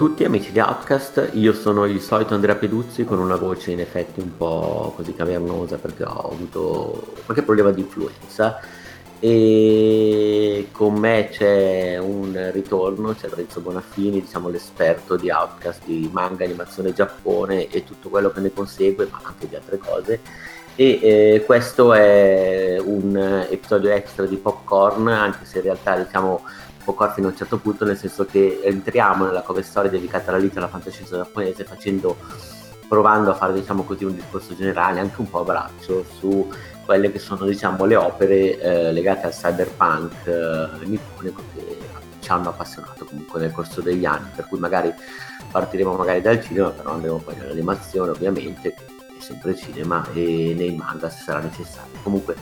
tutti amici di Outcast, io sono il solito Andrea Peduzzi con una voce in effetti un po' così cavernosa perché ho avuto qualche problema di influenza. E con me c'è un ritorno, c'è Lorenzo Bonafini, diciamo l'esperto di Outcast di manga, animazione Giappone e tutto quello che ne consegue, ma anche di altre cose. E eh, questo è un episodio extra di Popcorn, anche se in realtà diciamo Popcorn fino a un certo punto, nel senso che entriamo nella cover story dedicata alla vita alla fantascienza giapponese facendo provando a fare diciamo così un discorso generale anche un po' a braccio su quelle che sono diciamo le opere eh, legate al cyberpunk eh, nippone che ci hanno appassionato comunque nel corso degli anni per cui magari partiremo magari dal cinema però andremo poi nell'animazione ovviamente sempre cinema e nei manga se sarà necessario. Comunque,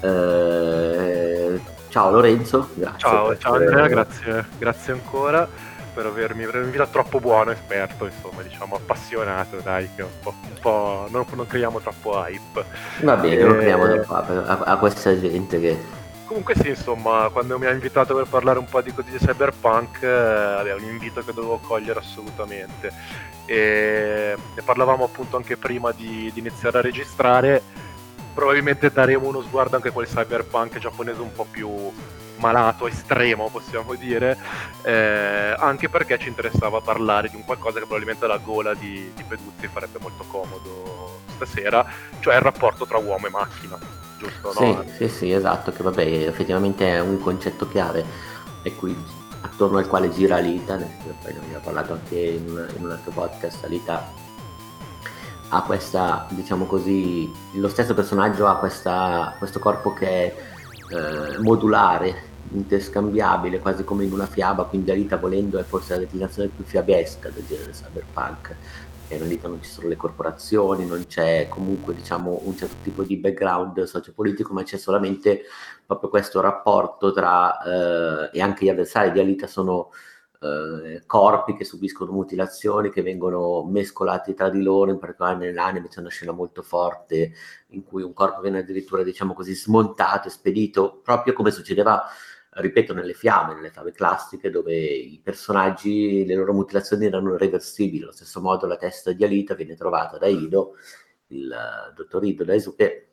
eh, ciao Lorenzo, grazie. Ciao, ciao Andrea, grazie, grazie ancora per avermi invitato troppo buono, esperto, insomma, diciamo appassionato, dai, che un po', un po' non, non, creiamo troppo hype. Va bene, e... non creiamo troppo hype a, a questa gente che Comunque sì, insomma, quando mi ha invitato per parlare un po' di cose di cyberpunk, eh, aveva un invito che dovevo cogliere assolutamente. E ne parlavamo appunto anche prima di, di, iniziare a registrare. Probabilmente daremo uno sguardo anche a quel cyberpunk giapponese un po' più malato, estremo, possiamo dire, eh, anche perché ci interessava parlare di un qualcosa che probabilmente la gola di, di Peduzzi farebbe molto comodo stasera, cioè il rapporto tra uomo e macchina giusto? Sì, no? sì, sì, esatto, che vabbè, effettivamente è un concetto chiave e qui attorno al quale gira Alita, poi ne abbiamo parlato anche in in un altro podcast, Alita ha questa, diciamo così, lo stesso personaggio ha questa, questo corpo che è eh, modulare, interscambiabile, quasi come in una fiaba, quindi Alita volendo è forse la declinazione più fiabesca del genere cyberpunk, in realtà non ci sono le corporazioni, non c'è comunque diciamo, un certo tipo di background sociopolitico, ma c'è solamente proprio questo rapporto tra, eh, e anche gli avversari di Alita sono eh, corpi che subiscono mutilazioni, che vengono mescolati tra di loro, in particolare nell'anime c'è una scena molto forte in cui un corpo viene addirittura, diciamo così, smontato e spedito, proprio come succedeva ripeto, nelle fiamme, nelle fiamme classiche, dove i personaggi, le loro mutilazioni erano irreversibili. Allo stesso modo la testa di Alita viene trovata da Ido, il uh, dottor Ido da Esuke,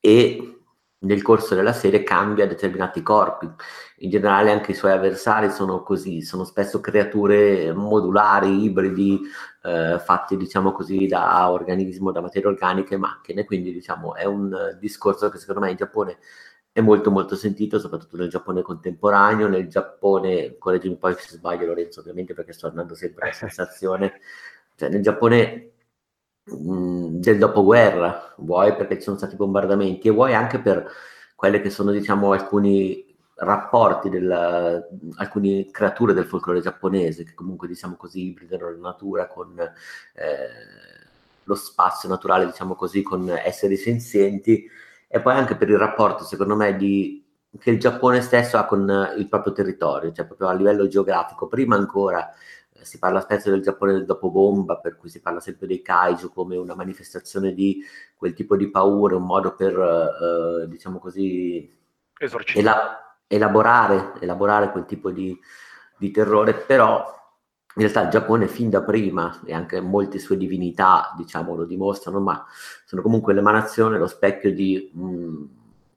e nel corso della serie cambia determinati corpi. In generale anche i suoi avversari sono così, sono spesso creature modulari, ibridi, eh, fatti diciamo così da organismo, da materie organiche e macchine, quindi diciamo è un discorso che secondo me in Giappone è molto molto sentito, soprattutto nel Giappone contemporaneo, nel Giappone, correggimi poi se sbaglio Lorenzo ovviamente perché sto andando sempre alla sensazione, cioè nel Giappone mm, del dopoguerra, vuoi perché ci sono stati bombardamenti e vuoi anche per quelle che sono diciamo alcuni rapporti della, alcune creature del folklore giapponese che comunque diciamo così ibridano la natura con eh, lo spazio naturale diciamo così con esseri senzienti e poi anche per il rapporto, secondo me, di, che il Giappone stesso ha con il proprio territorio, cioè proprio a livello geografico. Prima ancora si parla spesso del Giappone del dopo bomba, per cui si parla sempre dei kaiju come una manifestazione di quel tipo di paura, un modo per, eh, diciamo così, ela- elaborare, elaborare quel tipo di, di terrore, però in realtà il Giappone fin da prima e anche molte sue divinità, diciamo, lo dimostrano, ma sono comunque l'emanazione, lo specchio di un,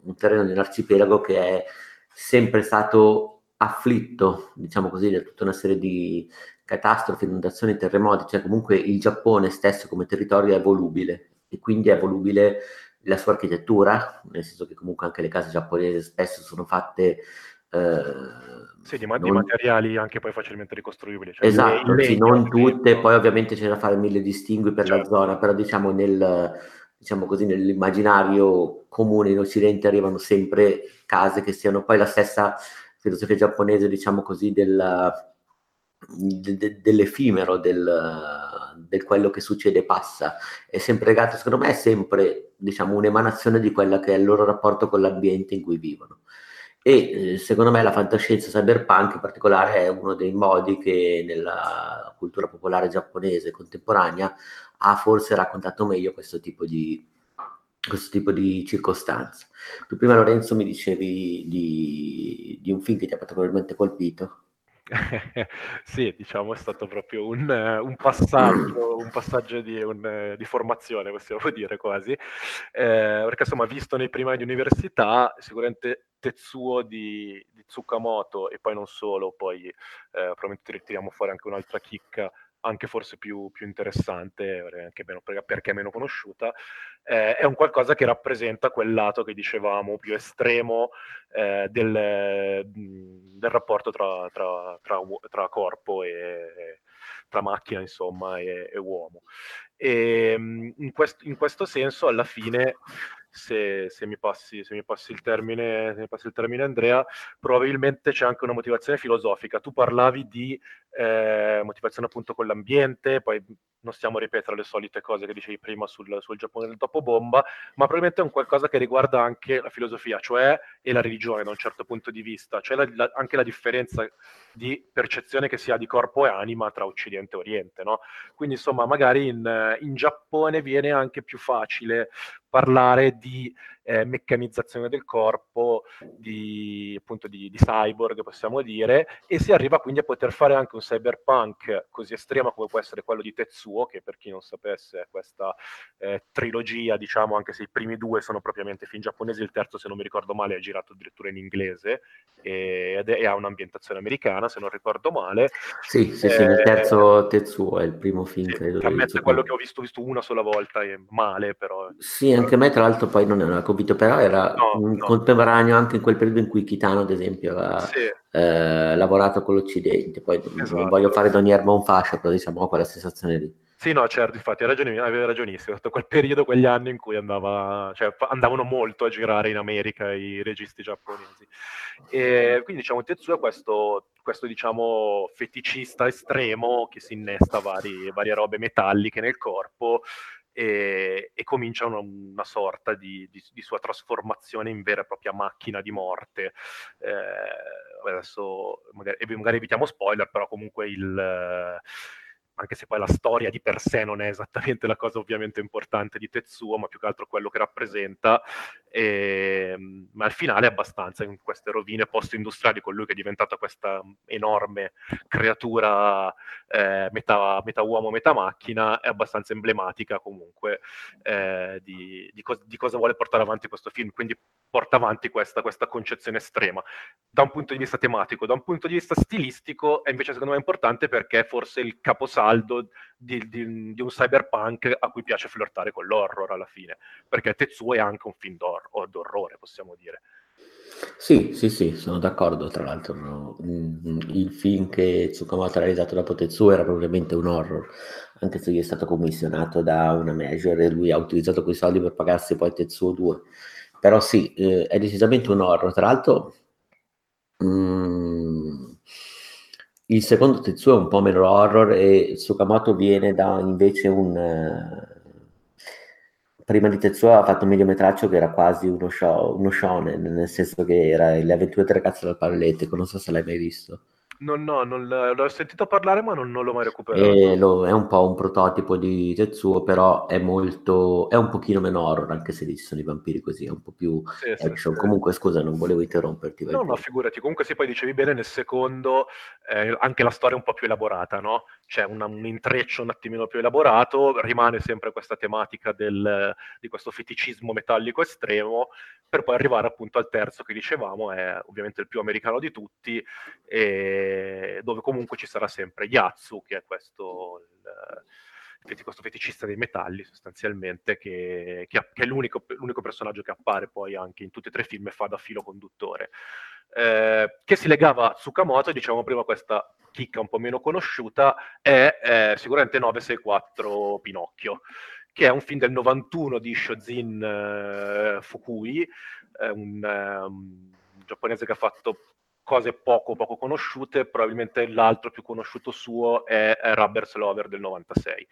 un terreno di un arcipelago che è sempre stato afflitto, diciamo così, da tutta una serie di catastrofi, inondazioni, terremoti, cioè comunque il Giappone stesso come territorio è volubile e quindi è volubile la sua architettura, nel senso che comunque anche le case giapponesi spesso sono fatte eh, sì, di, non... di, materiali anche poi facilmente ricostruibili. Cioè esatto, legno, sì, non tutte, poi ovviamente c'è da fare mille distingui per certo. la zona, però diciamo, nel, diciamo così, nell'immaginario comune in Occidente arrivano sempre case che siano poi la stessa filosofia giapponese, diciamo così, del, de, de, dell'effimero, del, del, quello che succede e passa. È sempre legato, secondo me, è sempre diciamo, un'emanazione di quello che è il loro rapporto con l'ambiente in cui vivono e eh, secondo me la fantascienza cyberpunk in particolare è uno dei modi che nella cultura popolare giapponese contemporanea ha forse raccontato meglio questo tipo di, questo tipo di circostanza. Tu prima Lorenzo mi dicevi di, di un film che ti ha particolarmente colpito. sì, diciamo è stato proprio un, un passaggio, un passaggio di, un, di, formazione, possiamo dire quasi, eh, perché insomma, visto nei primi anni di università, sicuramente Tetsuo di, di Tsukamoto e poi non solo, poi eh, probabilmente ritiriamo fuori anche un'altra chicca anche forse più, più interessante, meno, perché meno conosciuta, eh, è un qualcosa che rappresenta quel lato che dicevamo più estremo eh, del, del, rapporto tra, tra, tra, tra, corpo e tra macchina, insomma, e, e uomo. E in, quest, in questo senso, alla fine, se, se, mi passi, se, mi termine, se mi passi il termine Andrea, probabilmente c'è anche una motivazione filosofica. Tu parlavi di eh, motivazione appunto con l'ambiente, poi non stiamo a ripetere le solite cose che dicevi prima sul, sul Giappone del dopo bomba, ma probabilmente è un qualcosa che riguarda anche la filosofia, cioè e la religione da un certo punto di vista, cioè la, la, anche la differenza di percezione che si ha di corpo e anima tra Occidente e Oriente. No? Quindi insomma magari in, in Giappone viene anche più facile parlare di eh, meccanizzazione del corpo, di, appunto di, di, cyborg possiamo dire, e si arriva quindi a poter fare anche un cyberpunk così estremo come può essere quello di Tetsuo, che per chi non sapesse è questa eh, trilogia, diciamo, anche se i primi due sono propriamente film giapponesi, il terzo se non mi ricordo male è girato addirittura in inglese e, ed è, e ha un'ambientazione americana se non ricordo male. Sì, sì, eh, sì, il terzo Tetsuo è il primo film sì, credo. Ammetto quello che ho visto, visto una sola volta e male però. Sì, anche a me tra l'altro poi non è una però era no, no. contemporaneo anche in quel periodo in cui Kitano, ad esempio, aveva sì. eh, lavorato con l'Occidente. Poi esatto. non voglio fare da ogni erba un fascio, però diciamo ho quella sensazione lì. Sì, no, certo, infatti ragioni, aveva ragionissimo. È quel periodo, quegli anni in cui andava, cioè, andavano molto a girare in America i registi giapponesi. E quindi, diciamo, Tetsuo è questo, questo diciamo, feticista estremo che si innesta vari, varie robe metalliche nel corpo e, e comincia una, una sorta di, di, di, sua trasformazione in vera e propria macchina di morte. Eh, adesso magari, magari evitiamo spoiler, però comunque il anche se poi la storia di per sé non è esattamente la cosa ovviamente importante di Tetsuo, ma più che altro quello che rappresenta, e, ehm, ma al finale abbastanza in queste rovine post-industriali con lui che è diventata questa enorme creatura eh, metà, metà, uomo, metà macchina, è abbastanza emblematica comunque eh, di, di, co- di, cosa vuole portare avanti questo film, quindi porta avanti questa, questa concezione estrema. Da un punto di vista tematico, da un punto di vista stilistico è invece secondo me importante perché è forse il caposaldo saldo di, di, di, un cyberpunk a cui piace flirtare con l'horror alla fine, perché Tetsuo è anche un film d'or- d'orrore, possiamo dire. Sì, sì, sì, sono d'accordo. Tra l'altro, no? il film che Tsukamoto ha realizzato dopo Tetsuo era probabilmente un horror, anche se gli è stato commissionato da una major e lui ha utilizzato quei soldi per pagarsi poi Tetsuo 2. Però sì, eh, è decisamente un horror. Tra l'altro, mh, mm, il secondo Tetsuo è un po' meno horror e Tsukamoto viene da invece un... Uh, prima di Tetsuo ha fatto un mediometraggio che era quasi uno, show, uno shonen, nel senso che era Le avventure del ragazzo dal pallette, non so se l'hai mai visto. No, no, non l'ho sentito parlare, ma non, non l'ho mai recuperato. Lo, è un po' un prototipo di Tetsuo, però è molto. è un pochino meno horror, anche se lì sono i vampiri così, è un po' più sì, action. Sì, Comunque, scusa, non volevo interromperti. No, no, figurati. Comunque, se poi dicevi bene, nel secondo eh, anche la storia è un po' più elaborata, no? C'è una, un intreccio un attimino più elaborato, rimane sempre questa tematica del, di questo feticismo metallico estremo, per poi arrivare appunto al terzo che dicevamo, è ovviamente il più americano di tutti. E dove comunque ci sarà sempre Yatsu, che è questo, il, questo feticista dei metalli sostanzialmente, che, che, è l'unico, l'unico, personaggio che appare poi anche in tutti e tre i film e fa da filo conduttore. Eh, che si legava a Tsukamoto, diciamo prima questa chicca un po' meno conosciuta, è eh, sicuramente 964 Pinocchio, che è un film del 91 di Shozin eh, Fukui, un, um, giapponese che ha fatto cose poco poco conosciute, probabilmente l'altro più conosciuto suo è, è Rubbers Lover del 96,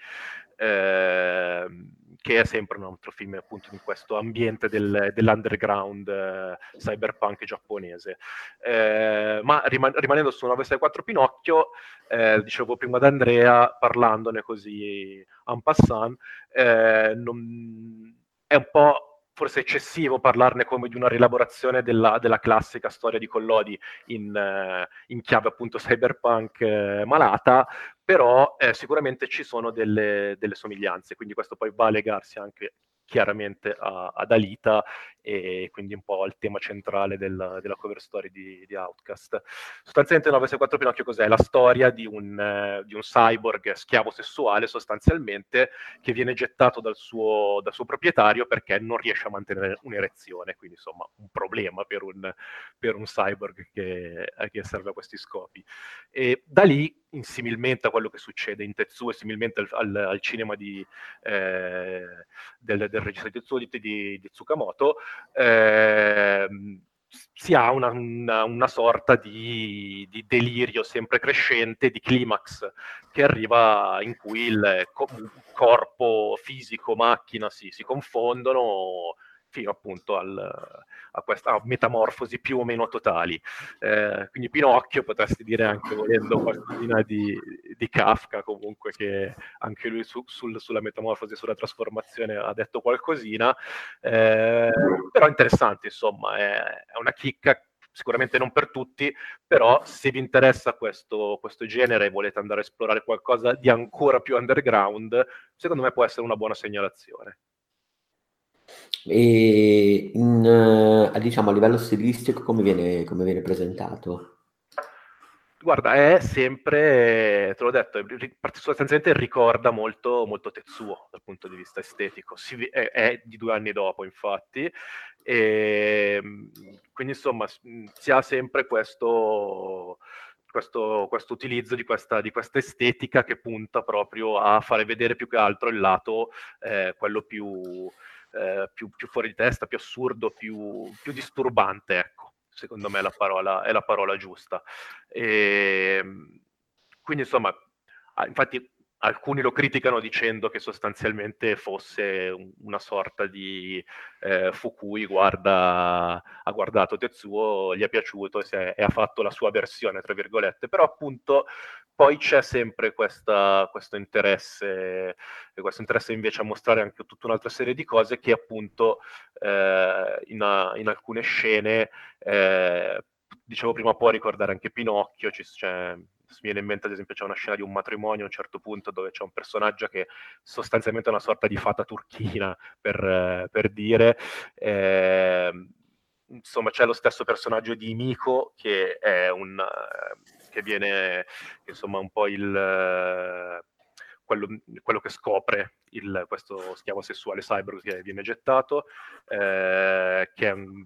eh, che è sempre un altro film appunto in questo ambiente del, dell'underground eh, cyberpunk giapponese. Eh, ma riman- rimanendo su 964 Pinocchio, eh, dicevo prima ad Andrea, parlandone così en passant, eh, non, è un po' forse eccessivo parlarne come di una rielaborazione della, della classica storia di Collodi in, eh, in chiave appunto cyberpunk eh, malata, però eh, sicuramente ci sono delle, delle, somiglianze, quindi questo poi va a legarsi anche chiaramente ad Alita e quindi un po' al tema centrale del, della cover story di, di, Outcast. Sostanzialmente 964 Pinocchio cos'è? La storia di un, eh, di un, cyborg schiavo sessuale sostanzialmente che viene gettato dal suo, dal suo, proprietario perché non riesce a mantenere un'erezione, quindi insomma un problema per un, per un cyborg che, che, serve a questi scopi. E da lì, similmente a quello che succede in Tetsuo e similmente al, al, al cinema di, eh, del, del regista di Tetsuo di, di, di Tsukamoto, eh, si ha una, una, una sorta di, di, delirio sempre crescente, di climax che arriva in cui il co- corpo fisico, macchina si, si confondono fino appunto al, a questa metamorfosi più o meno totali. Eh, quindi Pinocchio potresti dire anche volendo qualcosina di, di Kafka comunque che anche lui su, sul, sulla metamorfosi, sulla trasformazione ha detto qualcosina, eh, però interessante insomma, è, è una chicca sicuramente non per tutti, però se vi interessa questo, questo, genere e volete andare a esplorare qualcosa di ancora più underground, secondo me può essere una buona segnalazione. E in, eh, diciamo a livello stilistico come viene, come viene presentato? Guarda, è sempre, te l'ho detto, sostanzialmente ricorda molto, molto Tetsuo dal punto di vista estetico. Si, è, è, di due anni dopo, infatti, e quindi insomma si ha sempre questo, questo, questo utilizzo di questa, di questa, estetica che punta proprio a fare vedere più che altro il lato, eh, quello più eh, più, più, fuori di testa, più assurdo, più, più disturbante, ecco, secondo me la parola, è la parola giusta. E, ehm, quindi insomma, infatti alcuni lo criticano dicendo che sostanzialmente fosse una sorta di eh, Fukui guarda, ha guardato Tetsuo, gli è piaciuto e, è, e, ha fatto la sua versione, tra virgolette, però appunto poi c'è sempre questa, questo, interesse, questo interesse invece a mostrare anche tutta un'altra serie di cose che appunto eh, in, in, alcune scene, eh, dicevo prima, può ricordare anche Pinocchio, ci, cioè, mi viene in mente ad esempio c'è una scena di un matrimonio a un certo punto dove c'è un personaggio che sostanzialmente è una sorta di fata turchina per, per dire. Eh, insomma c'è lo stesso personaggio di Miko che è un che viene insomma un po' il quello, quello, che scopre il, questo schiavo sessuale cyber che viene gettato, eh, che è un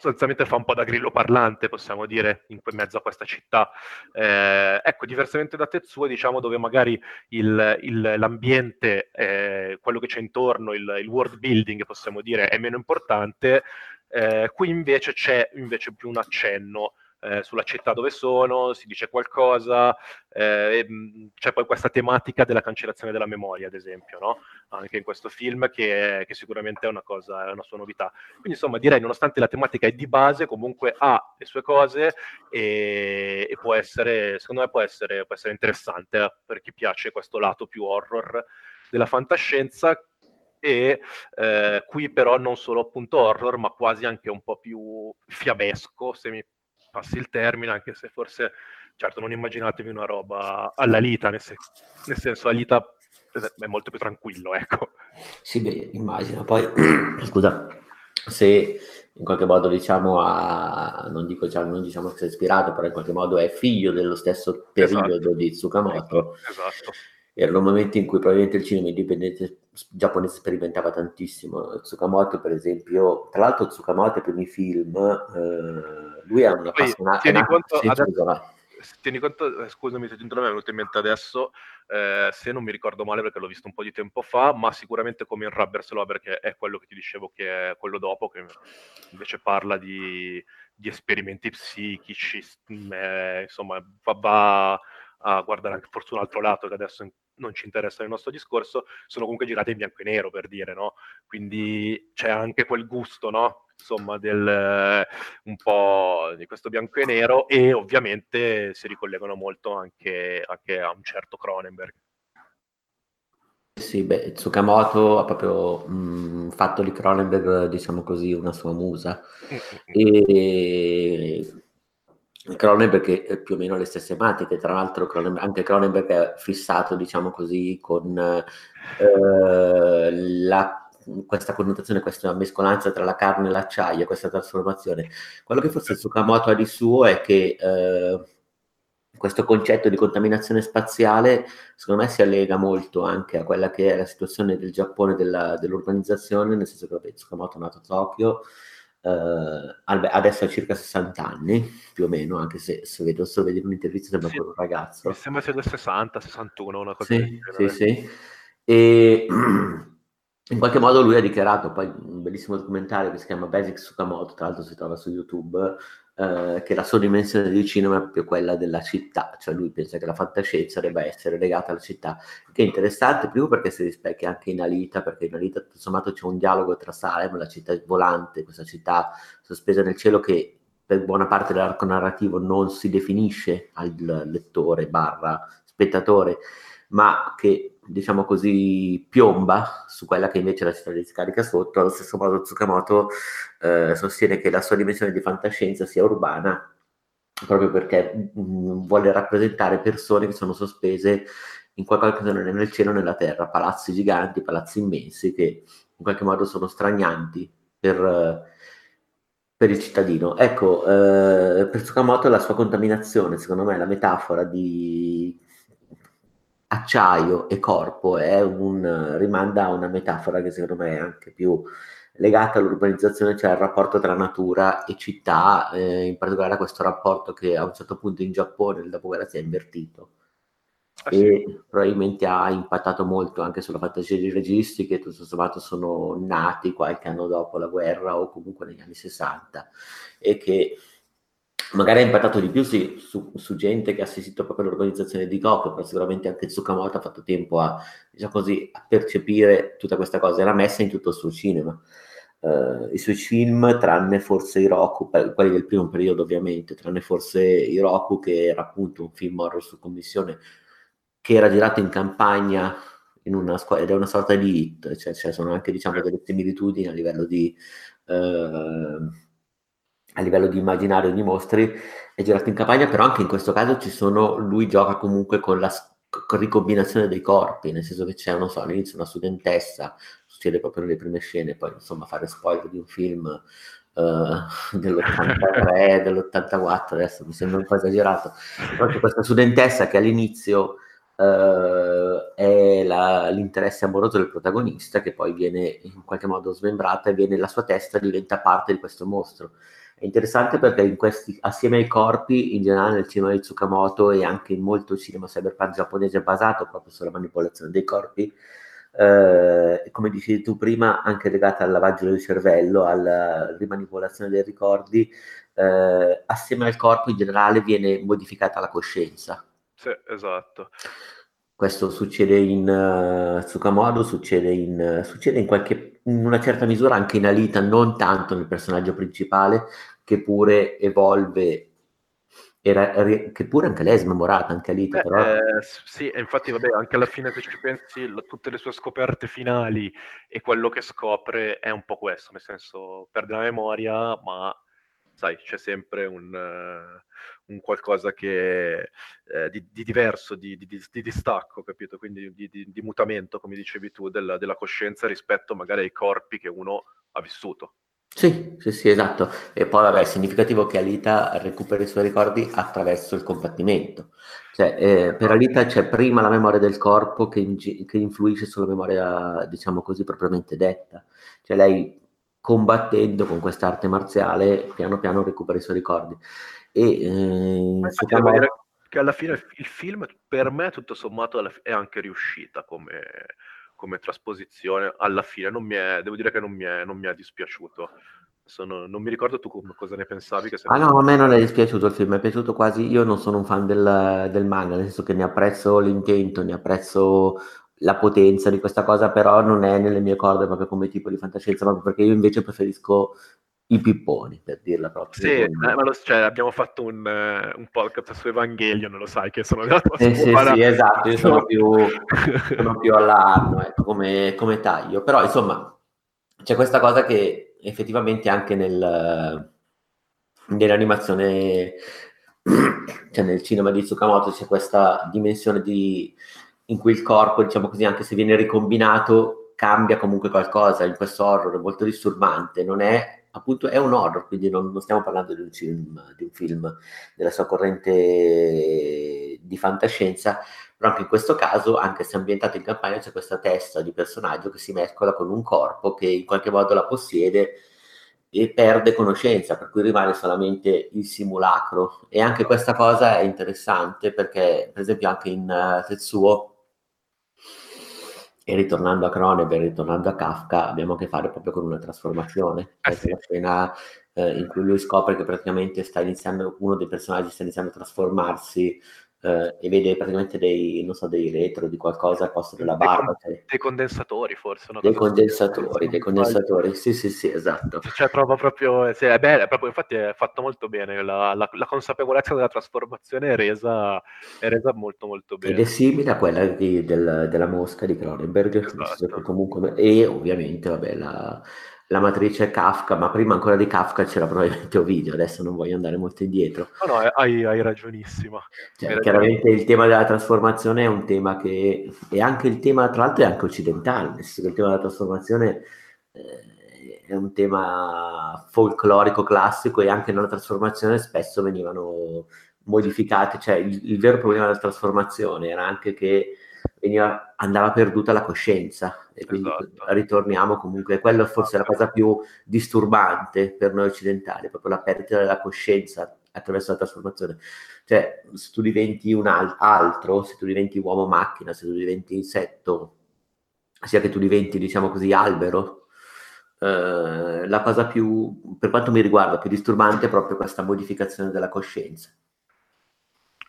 sostanzialmente fa un po' da grillo parlante, possiamo dire, in mezzo a questa città. Eh, ecco, diversamente da Tetsuo, diciamo, dove magari il, il, l'ambiente, eh, quello che c'è intorno, il, il, world building, possiamo dire, è meno importante, eh, qui invece c'è invece più un accenno eh, sulla città dove sono, si dice qualcosa, eh, c'è poi questa tematica della cancellazione della memoria, ad esempio, no? anche in questo film, che, che, sicuramente è una cosa, è una sua novità. Quindi insomma direi, nonostante la tematica è di base, comunque ha le sue cose e, e può essere, secondo me può essere, può essere interessante per chi piace questo lato più horror della fantascienza e eh, qui però non solo appunto horror ma quasi anche un po' più fiabesco se mi passi il termine, anche se forse, certo, non immaginatevi una roba alla Lita, nel, sen- nel senso Alita è molto più tranquillo, ecco. Sì, beh, immagino. Poi, scusa, se in qualche modo diciamo a, non dico diciamo, non diciamo che si è ispirato, però in qualche modo è figlio dello stesso periodo esatto. di Tsukamoto. Esatto. Erano momenti in cui probabilmente il cinema indipendente giapponese sperimentava tantissimo. Tsukamoto, per esempio, tra l'altro Tsukamoto i primi film, eh, lui è un appassionato. Tieni conto, adesso, tieni conto, eh, scusami se ti interrompo, è venuto in mente adesso, eh, se non mi ricordo male perché l'ho visto un po' di tempo fa, ma sicuramente come in Rubbers Lover, che è quello che ti dicevo che è quello dopo, che invece parla di, di esperimenti psichici, eh, insomma, va, va a guardare anche forse un altro lato che adesso non ci interessa nel nostro discorso, sono comunque girate in bianco e nero per dire, no? Quindi c'è anche quel gusto, no? Insomma, del un po' di questo bianco e nero e ovviamente si ricollegano molto anche, anche a un certo Cronenberg. sì, beh, Tsukamoto ha proprio mh, fatto di Cronenberg, diciamo così, una sua musa. E Cronenberg che più o meno le stesse tematiche, tra l'altro Cronenberg, anche Cronenberg è fissato, diciamo così, con eh, la, questa connotazione, questa mescolanza tra la carne e l'acciaio, questa trasformazione. Quello che forse Tsukamoto ha di suo è che eh, questo concetto di contaminazione spaziale secondo me si allega molto anche a quella che è la situazione del Giappone della, dell'urbanizzazione, nel senso che vabbè, Tsukamoto è nato a Tokyo, eh, adesso ha circa 60 anni, più o meno, anche se, se vedo, se vedo in un'intervista sembra sì, un ragazzo. Mi sembra sia del 60, 61, una cosa sì, Sì, sì. E in qualche modo lui ha dichiarato, poi un bellissimo documentario che si chiama Basic Tsukamoto, tra l'altro si trova su YouTube, eh, che la sua dimensione di cinema è proprio quella della città, cioè lui pensa che la fantascienza debba essere legata alla città, che è interessante, prima perché si rispecchia anche in Alita, perché in Alita tutto sommato c'è un dialogo tra Salem, la città volante, questa città sospesa nel cielo che per buona parte dell'arco narrativo non si definisce al lettore barra spettatore, ma che diciamo così piomba su quella che invece è la città di scarica sotto, allo stesso modo Tsukamoto eh, sostiene che la sua dimensione di fantascienza sia urbana proprio perché mh, mm, vuole rappresentare persone che sono sospese in qualche occasione nel cielo e nella terra, palazzi giganti, palazzi immensi che in qualche modo sono stranianti per, per il cittadino. Ecco, eh, per Tsukamoto la sua contaminazione, secondo me, è la metafora di acciaio e corpo è un, rimanda a una metafora che secondo me è anche più legata all'urbanizzazione, cioè al rapporto tra natura e città, eh, in particolare a questo rapporto che a un certo punto in Giappone nel dopoguerra si è invertito. Ah, e sì. probabilmente ha impattato molto anche sulla fantasia dei registi che tutto sommato sono nati qualche anno dopo la guerra o comunque negli anni 60 e che magari ha impattato di più sì, su, su, gente che ha assistito proprio all'organizzazione di Goku, però sicuramente anche Tsukamoto ha fatto tempo a, diciamo così, a percepire tutta questa cosa, era messa in tutto il suo cinema. Uh, I suoi film, tranne forse Hiroku, quelli del primo periodo ovviamente, tranne forse Hiroku che era appunto un film horror su commissione, che era girato in campagna in una squadra, ed è una sorta di hit, cioè, cioè sono anche diciamo delle similitudini a livello di... Uh, a livello di immaginario di mostri è girato in campagna, però anche in questo caso ci sono, lui gioca comunque con la ricombinazione dei corpi, nel senso che c'è, non so, all'inizio una studentessa, succede proprio nelle prime scene, poi insomma fare spoiler di un film uh, dell'83, dell'84, adesso mi sembra un po' esagerato, però c'è questa studentessa che all'inizio uh, è la, l'interesse amoroso del protagonista, che poi viene in qualche modo smembrata e viene, la sua testa diventa parte di questo mostro è interessante perché in questi, assieme ai corpi, in generale nel cinema di Tsukamoto e anche in molto cinema cyberpunk giapponese basato proprio sulla manipolazione dei corpi, eh, come dicevi tu prima, anche legata al lavaggio del cervello, alla rimanipolazione dei ricordi, eh, assieme al corpo in generale viene modificata la coscienza. Sì, esatto. Questo succede in uh, Tsukamoto, succede in, uh, succede in, qualche, in una certa misura anche in Alita, non tanto nel personaggio principale, che pure evolve era, che pure anche lei è smemorata, anche Alita, Beh, però... Eh, sì, infatti, vabbè, anche alla fine se ci pensi, l- tutte le sue scoperte finali e quello che scopre è un po' questo, nel senso, perde la memoria, ma sai, c'è sempre un, uh, un qualcosa che eh, di, di, diverso, di, di, di, distacco, capito? Quindi di, mutamento, come dicevi tu, della, della, coscienza rispetto magari ai corpi che uno ha vissuto. Sì, sì, sì, esatto. E poi, vabbè, è significativo che Alita recuperi i suoi ricordi attraverso il combattimento. Cioè, eh, per Alita c'è prima la memoria del corpo che, in, che influisce sulla memoria, diciamo così, propriamente detta. Cioè, lei combattendo con quest'arte marziale, piano piano recupera i suoi ricordi. E, eh, secondo... che alla fine il film, per me, tutto sommato, è anche riuscita come, come trasposizione. Alla fine, non mi è, devo dire che non mi è, non mi è dispiaciuto. Sono, non mi ricordo tu cosa ne pensavi. ah no, a me non è dispiaciuto il film, è piaciuto quasi. Io non sono un fan del, del manga, nel senso che ne apprezzo l'intento, ne apprezzo la potenza di questa cosa, però non è nelle mie corde proprio come tipo di fantascienza, proprio perché io invece preferisco i pipponi, per dirla proprio. Sì, eh, ma lo, cioè, abbiamo fatto un, uh, un, podcast su Evangelion, lo sai che sono andato a sì, sì, sì, esatto, io sono più, sono più all'anno ecco, come, come, taglio, però insomma c'è questa cosa che effettivamente anche nel, nell'animazione, cioè nel cinema di Tsukamoto c'è questa dimensione di, in cui il corpo, diciamo così, anche se viene ricombinato, cambia comunque qualcosa. In questo horror molto disturbante, non è appunto è un horror, quindi non, non stiamo parlando di un, film, di un, film, della sua corrente di fantascienza, però anche in questo caso, anche se ambientato in campagna, c'è questa testa di personaggio che si mescola con un corpo che in qualche modo la possiede e perde conoscenza, per cui rimane solamente il simulacro. E anche questa cosa è interessante perché, per esempio, anche in uh, Tetsuo e ritornando a Cronenberg, ritornando a Kafka, abbiamo a che fare proprio con una trasformazione. Eh sì. la scena eh, in cui lui scopre che praticamente sta iniziando, uno dei personaggi sta iniziando a trasformarsi eh, e vede praticamente dei, non so, dei retro di qualcosa al posto della barba. Dei, cioè. dei condensatori forse. dei condensatori, dei condensatori, sì sì sì, esatto. Cioè prova proprio, sì, è bello, proprio, infatti è fatto molto bene, la, la, la consapevolezza della trasformazione è resa, è resa, molto molto bene. Ed è simile a quella di, del, della mosca di Cronenberg, esatto. comunque, e ovviamente vabbè la la matrice Kafka, ma prima ancora di Kafka c'era probabilmente Ovidio, adesso non voglio andare molto indietro. No, no, hai, hai ragionissimo. Cioè, hai chiaramente ragionissimo. il tema della trasformazione è un tema che è anche il tema, tra l'altro è anche occidentale, nel senso che il tema della trasformazione eh, è un tema folclorico classico e anche nella trasformazione spesso venivano modificate, cioè il, il vero problema della trasformazione era anche che veniva, andava perduta la coscienza e quindi esatto. ritorniamo comunque, quello forse è la cosa più disturbante per noi occidentali, proprio la perdita della coscienza attraverso la trasformazione. Cioè, se tu diventi un al- altro, se tu diventi uomo-macchina, se tu diventi insetto, sia che tu diventi, diciamo così, albero, eh, la cosa più, per quanto mi riguarda, più disturbante è proprio questa modificazione della coscienza.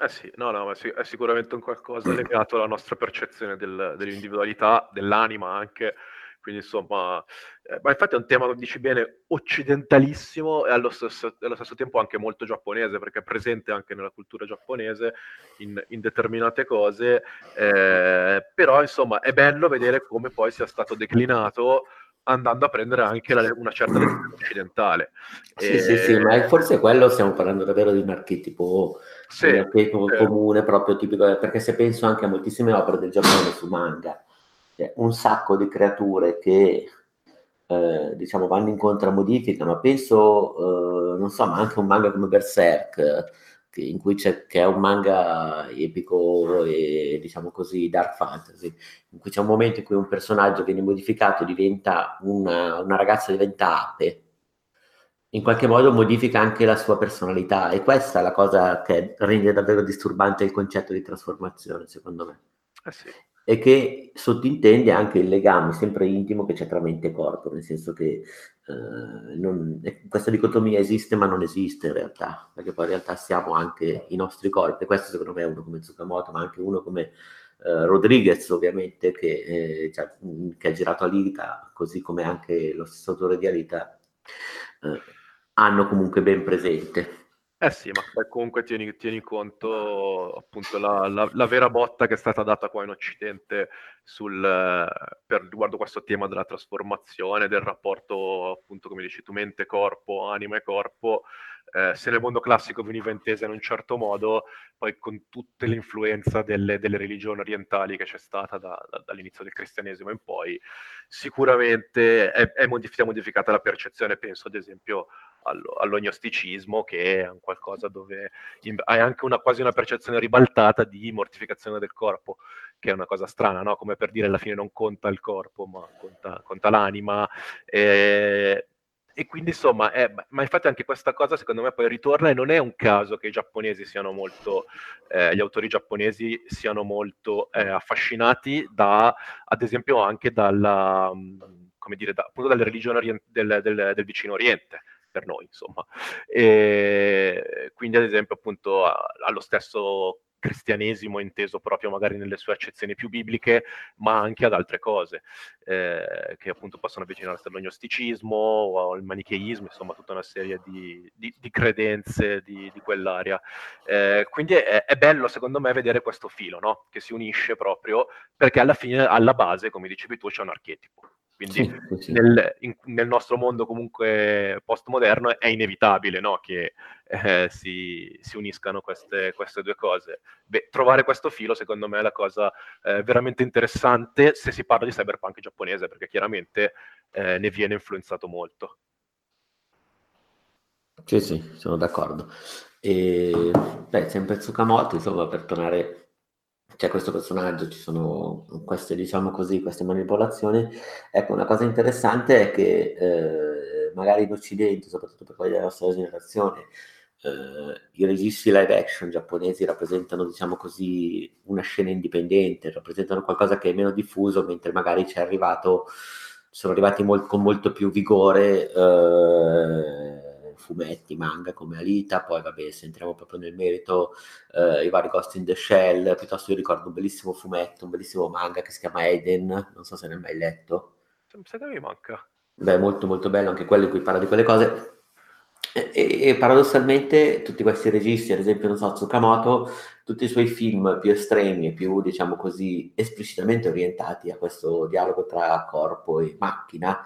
Eh sì, no, no, ma è sicuramente un qualcosa legato alla nostra percezione del, dell'individualità, dell'anima anche, quindi insomma, eh, ma infatti è un tema, dici bene, occidentalissimo e allo stesso, allo stesso, tempo anche molto giapponese, perché è presente anche nella cultura giapponese in, in determinate cose, eh, però insomma è bello vedere come poi sia stato declinato andando a prendere anche la, una certa lezione occidentale. Sì, e... sì, sì, ma forse quello stiamo parlando davvero di un archetipo, sì, un archetipo sì. comune, proprio tipico, perché se penso anche a moltissime opere del Giappone su manga, cioè un sacco di creature che eh, diciamo vanno incontro a modifica, ma penso, eh, non so, ma anche un manga come Berserk, in cui c'è, che è un manga epico e diciamo così dark fantasy, in cui c'è un momento in cui un personaggio viene modificato, diventa una, una ragazza diventa ape, in qualche modo modifica anche la sua personalità. E questa è la cosa che rende davvero disturbante il concetto di trasformazione, secondo me. Eh sì. E che sottintende anche il legame sempre intimo che c'è tra mente e corpo, nel senso che eh, non, questa dicotomia esiste ma non esiste in realtà, perché poi in realtà siamo anche i nostri corpi, e questo secondo me è uno come Tsukamoto, ma anche uno come eh, Rodriguez ovviamente, che, cioè, che, ha girato Alita, così come anche lo stesso autore di Alita, eh, hanno comunque ben presente. Eh sì, ma comunque tieni, tieni conto appunto la, la, la, vera botta che è stata data qua in Occidente sul, per riguardo questo tema della trasformazione, del rapporto appunto come dici tu mente-corpo, anima e corpo, eh, se nel mondo classico veniva intesa in un certo modo, poi con tutta l'influenza delle, delle religioni orientali che c'è stata da, da, dall'inizio del cristianesimo in poi, sicuramente è, è modificata la percezione, penso ad esempio all'ognosticismo, che è un qualcosa dove hai anche una, quasi una percezione ribaltata di mortificazione del corpo, che è una cosa strana, no? come per dire alla fine non conta il corpo, ma conta, conta l'anima. E, e quindi insomma, è, ma infatti anche questa cosa secondo me poi ritorna e non è un caso che i giapponesi siano molto, eh, gli autori giapponesi siano molto eh, affascinati da, ad esempio anche dalla, come dire, da, appunto dalle religioni orient- del, del, del vicino oriente per noi, insomma. E quindi, ad esempio, appunto, allo stesso cristianesimo inteso proprio magari nelle sue accezioni più bibliche, ma anche ad altre cose, eh, che appunto possono avvicinarsi all'ognosticismo o al manicheismo, insomma tutta una serie di, di, di credenze di, di quell'area. Eh, quindi è, è, bello secondo me vedere questo filo, no? che si unisce proprio, perché alla fine, alla base, come dicevi tu, c'è un archetipo. Quindi sì, sì. Nel, in, nel, nostro mondo comunque postmoderno è inevitabile no? che eh, si, si, uniscano queste, queste, due cose. Beh, trovare questo filo secondo me è la cosa eh, veramente interessante se si parla di cyberpunk giapponese, perché chiaramente eh, ne viene influenzato molto. Sì, sì, sono d'accordo. E, beh, sempre Tsukamoto, insomma, per tornare c'è questo personaggio, ci sono queste, diciamo così, queste manipolazioni. Ecco, una cosa interessante è che eh, magari in Occidente, soprattutto per quelli della nostra generazione, eh, i registi live action giapponesi rappresentano, diciamo così, una scena indipendente, rappresentano qualcosa che è meno diffuso, mentre magari ci è arrivato, sono arrivati molt, con molto più vigore. Eh, fumetti, manga come Alita, poi vabbè se entriamo proprio nel merito eh, i vari Ghost in the Shell, piuttosto io ricordo un bellissimo fumetto, un bellissimo manga che si chiama Eden, non so se ne hai mai letto. Sa che mi manca. Beh, molto molto bello anche quello in cui parla di quelle cose. E, e, e, paradossalmente tutti questi registi, ad esempio, non so, Tsukamoto, tutti i suoi film più estremi e più, diciamo così, esplicitamente orientati a questo dialogo tra corpo e macchina,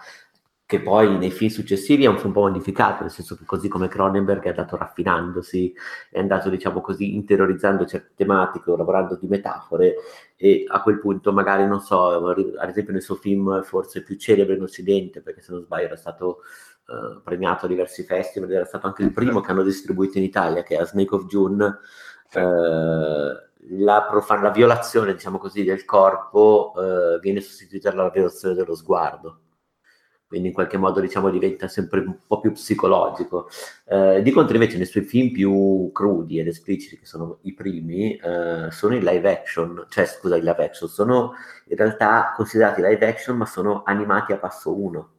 che poi nei film successivi è un, un po' modificato, nel senso che così come Cronenberg è andato raffinandosi, è andato diciamo così interiorizzando certe tematiche, lavorando di metafore e a quel punto magari non so, ad esempio nel suo film forse più celebre in Occidente, perché se non sbaglio era stato uh, premiato a diversi festival, era stato anche il primo che hanno distribuito in Italia, che è A Snake of June, uh, la, profan- la, violazione diciamo così del corpo uh, viene sostituita dalla violazione dello sguardo quindi in qualche modo diciamo diventa sempre un po' più psicologico. Eh, di contro invece nei suoi film più crudi ed espliciti, che sono i primi, eh, sono i live action, cioè scusa, i live action, sono in realtà considerati live action ma sono animati a passo 1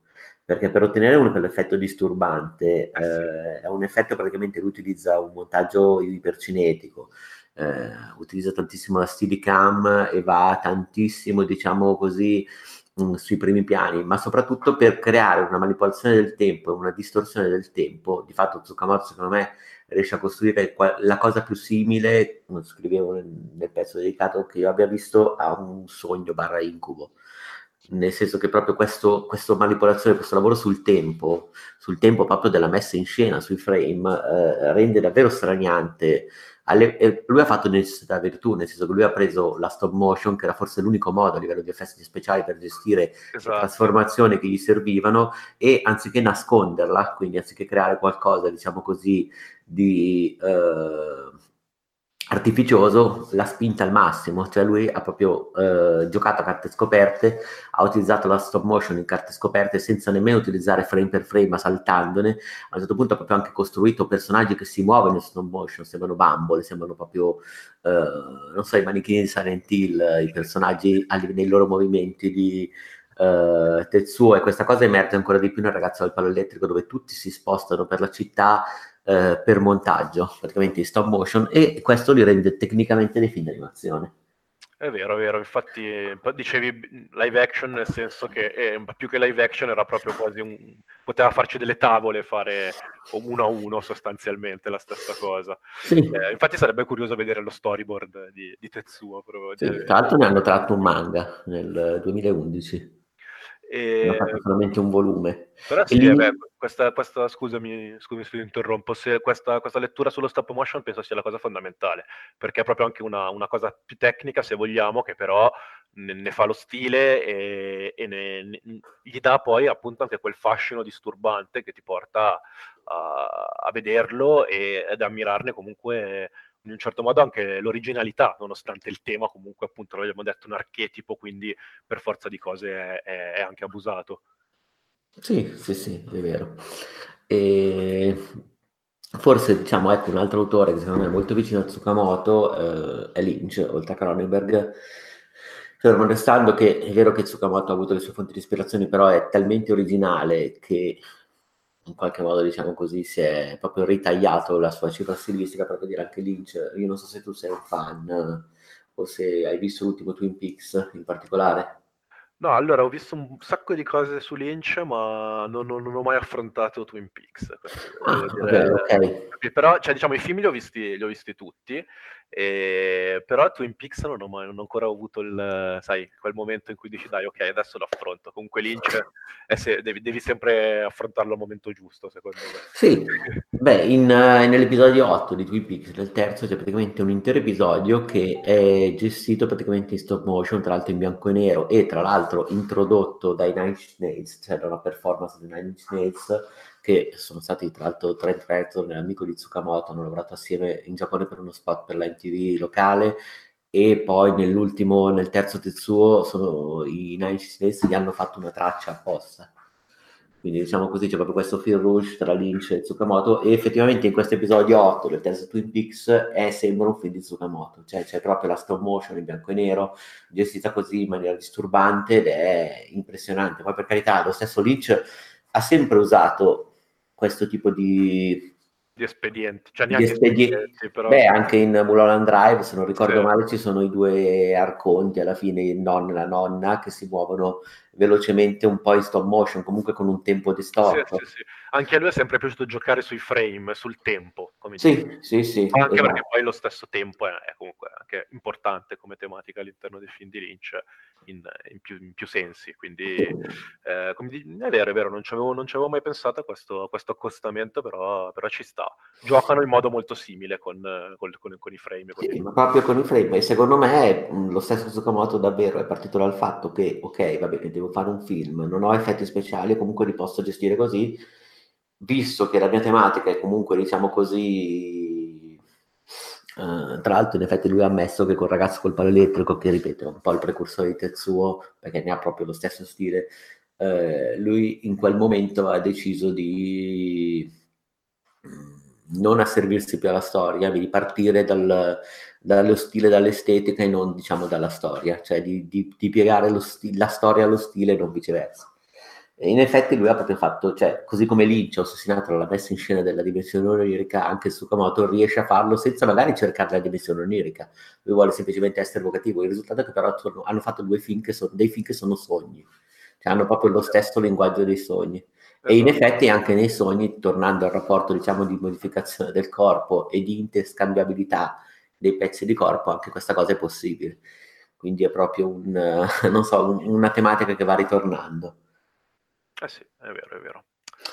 perché per ottenere un, quell'effetto disturbante eh, è un effetto praticamente lui utilizza un montaggio ipercinetico, eh, utilizza tantissimo la steadicam e va tantissimo, diciamo così, mh, sui primi piani, ma soprattutto per creare una manipolazione del tempo e una distorsione del tempo. Di fatto Tsukamoto secondo me riesce a costruire la cosa più simile, come scrivevo nel, pezzo dedicato, che io abbia visto a un sogno barra incubo nel senso che proprio questa manipolazione, questo lavoro sul tempo, sul tempo proprio della messa in scena, sui frame, eh, rende davvero straniante alle, lui ha fatto necessità virtù, nel senso che lui ha preso la stop motion, che era forse l'unico modo a livello di effetti speciali per gestire esatto. le trasformazioni che gli servivano, e anziché nasconderla, quindi anziché creare qualcosa, diciamo così, di... Eh, artificioso l'ha spinta al massimo, cioè lui ha proprio eh, giocato a carte scoperte, ha utilizzato la stop motion in carte scoperte senza nemmeno utilizzare frame per frame, ma saltandone. A un certo punto ha proprio anche costruito personaggi che si muovono in stop motion, sembrano bambole, sembrano proprio, eh, non so, i manichini di Silent Hill, i personaggi nei loro movimenti di uh, Tetsuo e questa cosa emerge ancora di più nel ragazzo del palo elettrico dove tutti si spostano per la città uh, per montaggio, praticamente in stop motion e questo li rende tecnicamente dei film di animazione. È vero, è vero, infatti dicevi live action nel senso che eh, più che live action era proprio quasi un... poteva farci delle tavole, fare uno a uno sostanzialmente la stessa cosa. Sì. Eh, infatti sarebbe curioso vedere lo storyboard di, di Tetsuo. Sì, tra l'altro ne hanno tratto un manga nel 2011. E... Hanno fatto solamente un volume. Però sì, lì... beh, questa, questa, scusami, scusami se interrompo, se questa, questa, lettura sullo stop motion penso sia la cosa fondamentale, perché è proprio anche una, una cosa più tecnica, se vogliamo, che però ne, ne fa lo stile e, e ne, ne, gli dà poi appunto anche quel fascino disturbante che ti porta a, a vederlo e, ad ammirarne comunque in un certo modo anche l'originalità, nonostante il tema comunque appunto l'abbiamo detto un archetipo, quindi per forza di cose è, è anche abusato. Sì, sì, sì, è vero. E forse diciamo ecco un altro autore che secondo me è molto vicino a Tsukamoto eh, è Lynch, oltre a Cronenberg. Fermo restando che è vero che Tsukamoto ha avuto le sue fonti di ispirazione, però è talmente originale che in qualche modo, diciamo così, si è proprio ritagliato la sua cifra stilistica per dire anche Lynch. Io non so se tu sei un fan o se hai visto l'ultimo Twin Peaks in particolare. No, allora ho visto un sacco di cose su Lynch, ma non, non, non ho mai affrontato Twin Peaks. Ah, okay, okay. Però, cioè, diciamo, i film li ho visti, li ho visti tutti, e, però Twin Peaks non ho, non ho ancora avuto il, sai, quel momento in cui dici dai ok adesso lo affronto. Comunque Lynch se, devi, devi, sempre affrontarlo al momento giusto secondo me. Sì, beh in, uh, nell'episodio 8 di Twin Peaks, nel terzo c'è praticamente un intero episodio che è gestito praticamente in stop motion, tra l'altro in bianco e nero e tra l'altro introdotto dai Nine Inch Nails, cioè da una performance di Nine Inch Nails che sono stati tra l'altro Trent Reznor e l'amico di Tsukamoto, hanno lavorato assieme in Giappone per uno spot per la MTV locale e poi nell'ultimo, nel terzo Tetsuo, sono, i Nine Inch gli hanno fatto una traccia apposta. Quindi diciamo così c'è proprio questo fil rouge tra Lynch e Tsukamoto e effettivamente in questo episodio 8 del terzo Twin Peaks è, sembra un film di Tsukamoto, cioè c'è proprio la stop motion in bianco e nero gestita così in maniera disturbante ed è impressionante. Poi per carità lo stesso Lynch ha sempre usato questo tipo di, di espedienti, cioè di espedienti però... Beh, anche in Mulholland Drive, se non ricordo sì. male, ci sono i due arconti alla fine, il nonno e la nonna, che si muovono velocemente un po' in stop motion, comunque con un tempo distorto. Sì, sì, sì. Anche a lui è sempre piaciuto giocare sui frame, sul tempo. Come sì, dire. sì, sì. Anche esatto. perché poi lo stesso tempo è, è, comunque anche importante come tematica all'interno dei film di Lynch in, in, più, in più, sensi. Quindi eh, di, è vero, è vero, non ci avevo, mai pensato a questo, a questo accostamento, però, però, ci sta. Giocano in modo molto simile con, con, con, con i frame. Sì, i... ma proprio con i frame. E secondo me lo stesso Tsukamoto davvero è partito dal fatto che, ok, va bene, devo fare un film, non ho effetti speciali, comunque li posso gestire così, visto che la mia tematica è comunque, diciamo così, Uh, tra l'altro, in effetti, lui ha ammesso che col ragazzo col palo elettrico, che ripeto, è un po' il precursore di Tetsuo, perché ne ha proprio lo stesso stile, uh, lui in quel momento ha deciso di mm, non asservirsi più alla storia, di partire dal, dallo stile, dall'estetica e non diciamo dalla storia, cioè di, di, di piegare sti- la storia allo stile e non viceversa. E in effetti lui ha proprio fatto, cioè, così come Lynch assassinato la messa in scena della dimensione onirica, anche Tsukamoto riesce a farlo senza magari cercare la dimensione onirica. Lui vuole semplicemente essere evocativo. Il risultato è che però hanno fatto due film che sono, dei film che sono sogni, cioè hanno proprio lo stesso linguaggio dei sogni. E in effetti anche nei sogni, tornando al rapporto diciamo di modificazione del corpo e di interscambiabilità dei pezzi di corpo, anche questa cosa è possibile. Quindi è proprio un, so, un, una tematica che va ritornando. Eh sì, è vero, è vero.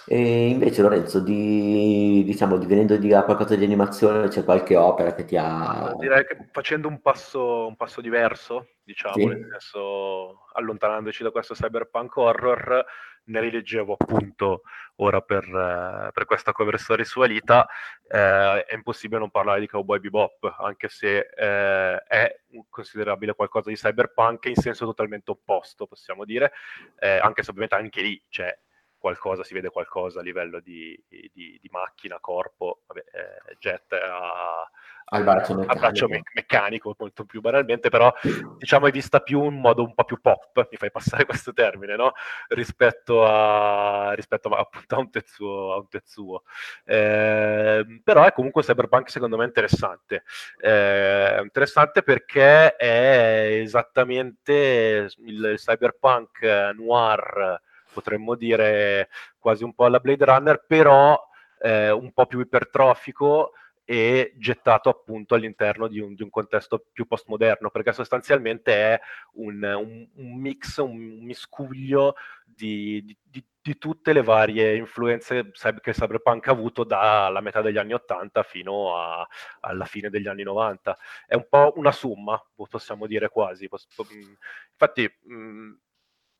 E invece Lorenzo, di, diciamo, divenendo di qualcosa di animazione, c'è qualche opera che ti ha... Direi che facendo un passo, un passo diverso, diciamo, sì. nel senso allontanandoci da questo cyberpunk horror, ne rileggevo appunto ora per, eh, per questa cover story su Alita, eh, è impossibile non parlare di Cowboy Bebop, anche se eh, è considerabile qualcosa di cyberpunk in senso totalmente opposto, possiamo dire, eh, anche se ovviamente anche lì c'è qualcosa, si vede qualcosa a livello di, di, di macchina, corpo, vabbè, eh, jet a, al braccio meccanico. braccio me- meccanico, molto più banalmente, però diciamo è vista più in modo un po' più pop, mi fai passare questo termine, no? rispetto, a, rispetto a, appunto a un Tetsuo. A un tetsuo. Eh, però è comunque Cyberpunk secondo me interessante, eh, interessante perché è esattamente il Cyberpunk noir, potremmo dire quasi un po' alla Blade Runner, però eh, un po' più ipertrofico, e gettato appunto all'interno di un, di un, contesto più postmoderno, perché sostanzialmente è un, un, un mix, un miscuglio di, di, di, tutte le varie influenze che Cyberpunk ha avuto dalla metà degli anni 80 fino a, alla fine degli anni 90. È un po' una somma, possiamo dire quasi. Infatti, mh,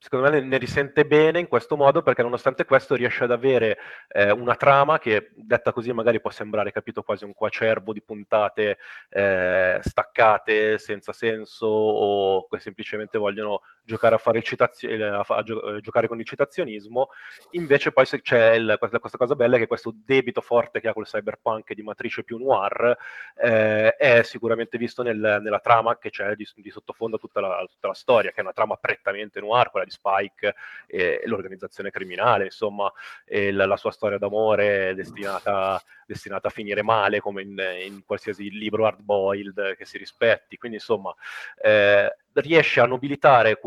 secondo me ne, risente bene in questo modo perché nonostante questo riesce ad avere eh, una trama che detta così magari può sembrare capito quasi un quacerbo di puntate eh, staccate senza senso o che semplicemente vogliono giocare a fare citazio- a, a, gio- a, giocare con il citazionismo invece poi c'è il, questa, cosa bella che questo debito forte che ha col cyberpunk di matrice più noir eh, è sicuramente visto nel, nella trama che c'è di, di sottofondo tutta la, tutta la storia che è una trama prettamente noir quella di Spike e, l'organizzazione criminale, insomma, la, la, sua storia d'amore destinata, destinata, a finire male, come in, in qualsiasi libro hard-boiled che si rispetti. Quindi, insomma, eh, riesce a nobilitare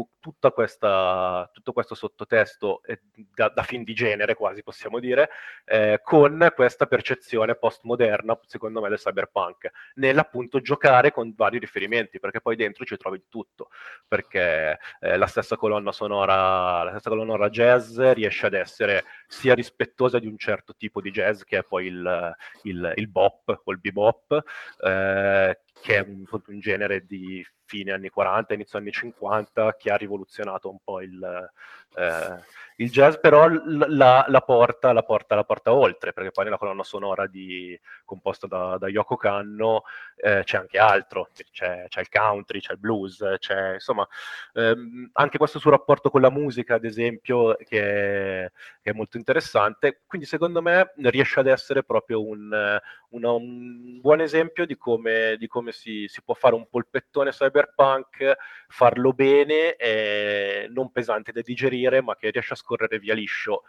questa, tutto questo sottotesto eh, da, da, film di genere, quasi possiamo dire, eh, con questa percezione postmoderna, secondo me, del cyberpunk, nell'appunto giocare con vari riferimenti, perché poi dentro ci trovi di tutto, perché eh, la stessa colonna sonora, la stessa colonna jazz riesce ad essere sia rispettosa di un certo tipo di jazz, che è poi il, il, il bop o il bebop, eh, che è un, un, genere di fine anni 40, inizio anni 50, che ha rivoluzionato un po' il, eh, il jazz, però la, la, porta, la, porta, la, porta, oltre, perché poi nella colonna sonora di, composta da, da Yoko Kanno eh, c'è anche altro, c'è, c'è, il country, c'è il blues, c'è insomma ehm, anche questo suo rapporto con la musica, ad esempio, che è, che è, molto interessante. Quindi secondo me riesce ad essere proprio un, una, un buon esempio di come, di come si, si, può fare un polpettone cyberpunk, farlo bene, eh, non pesante da digerire, ma che riesce a scorrere via liscio,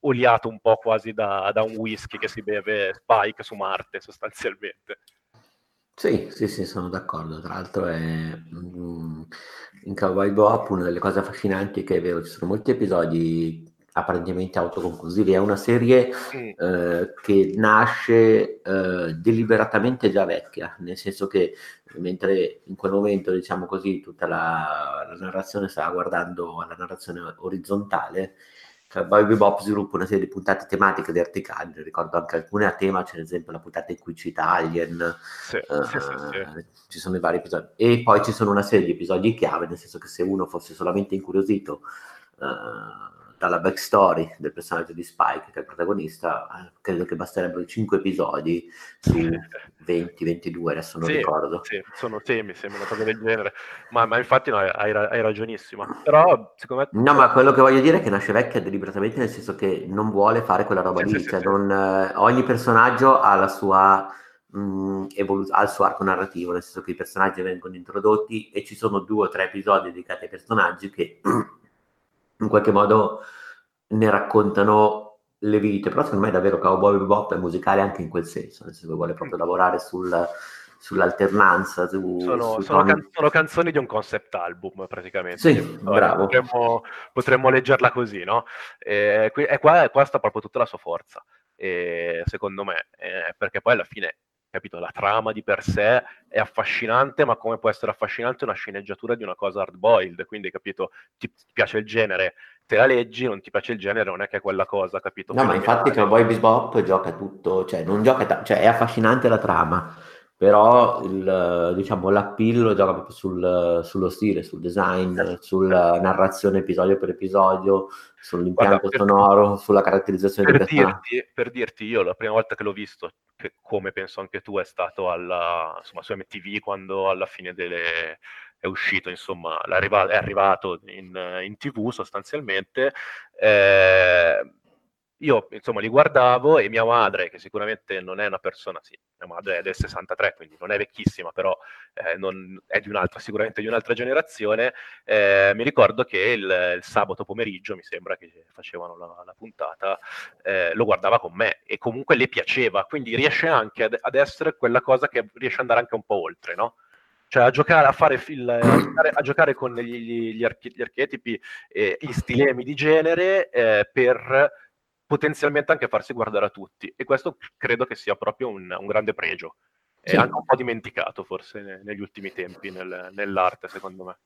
oliato un po' quasi da, da un whisky che si beve Spike su Marte sostanzialmente. Sì, sì, sì, sono d'accordo. Tra l'altro è mm, in Cowboy Bop una delle cose affascinanti è che è vero, ci sono molti episodi apparentemente autoconclusivi. È una serie mm. eh, che nasce eh, deliberatamente già vecchia, nel senso che mentre in quel momento, diciamo così, tutta la, la narrazione stava guardando alla narrazione orizzontale, Cowboy Bebop sviluppa una serie di puntate tematiche verticali, ricordo anche alcune a tema, c'è ad esempio la puntata in cui cita Alien, sì, uh, sì, sì, ci sono i vari episodi, e poi ci sono una serie di episodi chiave, nel senso che se uno fosse solamente incuriosito uh, dalla backstory del personaggio di Spike, che è il protagonista, eh, credo che basterebbero 5 episodi su 20-22, adesso non sì, ricordo. Sì, sono temi, sembra una cosa del genere, ma, ma infatti no, hai, hai, ragionissima. Però, secondo me... No, ma quello che voglio dire è che nasce vecchia deliberatamente nel senso che non vuole fare quella roba sì, lì, sì, cioè non, eh, ogni personaggio ha la sua... Mh, evolu- ha il suo arco narrativo, nel senso che i personaggi vengono introdotti e ci sono due o tre episodi dedicati ai personaggi che in qualche modo ne raccontano le vite, però secondo me davvero Cowboy Bebop è musicale anche in quel senso, nel senso che vuole proprio lavorare sul, sull'alternanza. Su, sono, sono, can- sono, canzoni di un concept album praticamente. Sì, bravo. Potremmo, potremmo, leggerla così, no? E, e qua, qua sta proprio tutta la sua forza, e, secondo me, eh, perché poi alla fine capito? La trama di per sé è affascinante, ma come può essere affascinante una sceneggiatura di una cosa hard boiled? Quindi, capito? Ti, piace il genere, te la leggi, non ti piace il genere, non è che è quella cosa, capito? No, ma infatti Cowboy Bebop gioca tutto, cioè non gioca, ta- cioè è affascinante la trama, però il, diciamo, l'appillo gioca proprio sul, sullo stile, sul design, eh. sulla narrazione episodio per episodio, sull'impianto Guarda, sonoro, per, sulla caratterizzazione per dei dirti, Per dirti, io la prima volta che l'ho visto, che come penso anche tu, è stato alla, insomma, su MTV quando alla fine delle è uscito, insomma, è arrivato in, in tv sostanzialmente. Eh, io insomma li guardavo e mia madre, che sicuramente non è una persona, sì, mia madre è del 63, quindi non è vecchissima, però eh, non, è di un'altra, sicuramente di un'altra generazione, eh, mi ricordo che il, il, sabato pomeriggio, mi sembra che facevano la, la puntata, eh, lo guardava con me e comunque le piaceva, quindi riesce anche ad, ad, essere quella cosa che riesce ad andare anche un po' oltre, no? Cioè a giocare, a fare il, a giocare, a giocare con gli, gli, archi, gli archetipi, e gli stilemi di genere eh, per potenzialmente anche farsi guardare a tutti e questo credo che sia proprio un, un grande pregio. È sì. anche un po' dimenticato forse negli ultimi tempi nel, nell'arte, secondo me.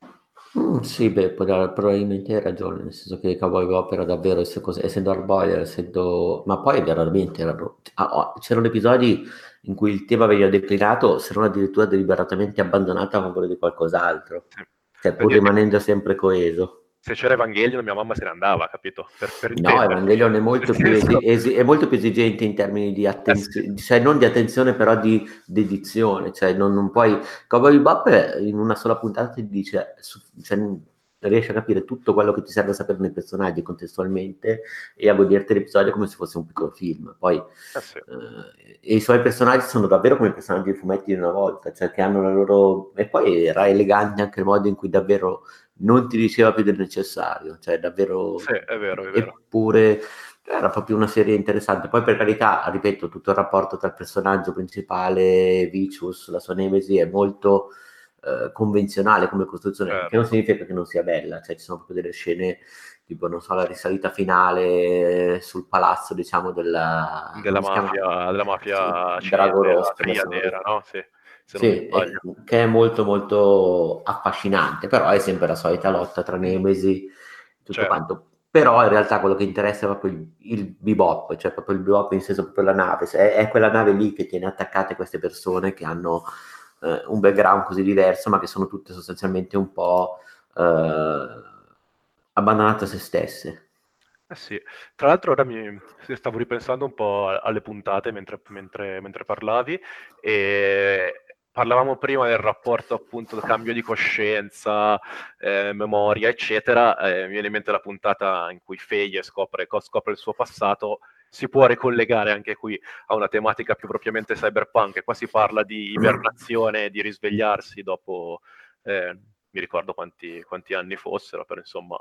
Mm, sì, beh, probabilmente hai ragione, nel senso che Cowboy Bebop era davvero, essendo hardboiled, essendo... ma poi veramente erano... Ah, oh, c'erano episodi in cui il tema veniva declinato, se non addirittura deliberatamente abbandonato a favore di qualcos'altro, sì. cioè pur rimanendo sempre coeso se c'era Evangelion mia mamma se ne andava, capito? Per, per no, Evangelion è molto, più esi- è molto, più esigente in termini di attenzione, eh sì. cioè non di attenzione però di dedizione, cioè non, non puoi... Cowboy Bebop in una sola puntata ti dice, cioè, riesci a capire tutto quello che ti serve sapere nei personaggi contestualmente e a goderti l'episodio come se fosse un piccolo film. Poi eh sì. eh, i suoi personaggi sono davvero come i personaggi di fumetti di una volta, cioè che hanno la loro... E poi era elegante anche il modo in cui davvero non ti diceva più del necessario, cioè davvero... Sì, è vero, è vero. Eppure era proprio una serie interessante. Poi per carità, ripeto, tutto il rapporto tra il personaggio principale, Vicious, la sua Nemesi, è molto eh, convenzionale come costruzione, certo. che non significa che non sia bella, cioè ci sono proprio delle scene tipo, non so, la risalita finale sul palazzo, diciamo, della, della, mafia, della mafia sì, Drago Rosso, nera, no? Sì. Sì, è, che è molto molto affascinante, però è sempre la solita lotta tra Nemesi, tutto certo. quanto. Però in realtà quello che interessa è proprio il, il bebop, cioè proprio il bebop in senso proprio la nave, è, è quella nave lì che tiene attaccate queste persone che hanno eh, un background così diverso, ma che sono tutte sostanzialmente un po' eh, abbandonate a se stesse. Eh sì, tra l'altro ora mi stavo ripensando un po' alle puntate mentre, mentre, mentre parlavi e parlavamo prima del rapporto appunto del cambio di coscienza, eh, memoria, eccetera. Eh, mi viene in mente la puntata in cui Feie scopre, scopre il suo passato si può ricollegare anche qui a una tematica più propriamente cyberpunk. Qua si parla di ibernazione, di risvegliarsi dopo, eh, mi ricordo quanti, quanti, anni fossero, però insomma,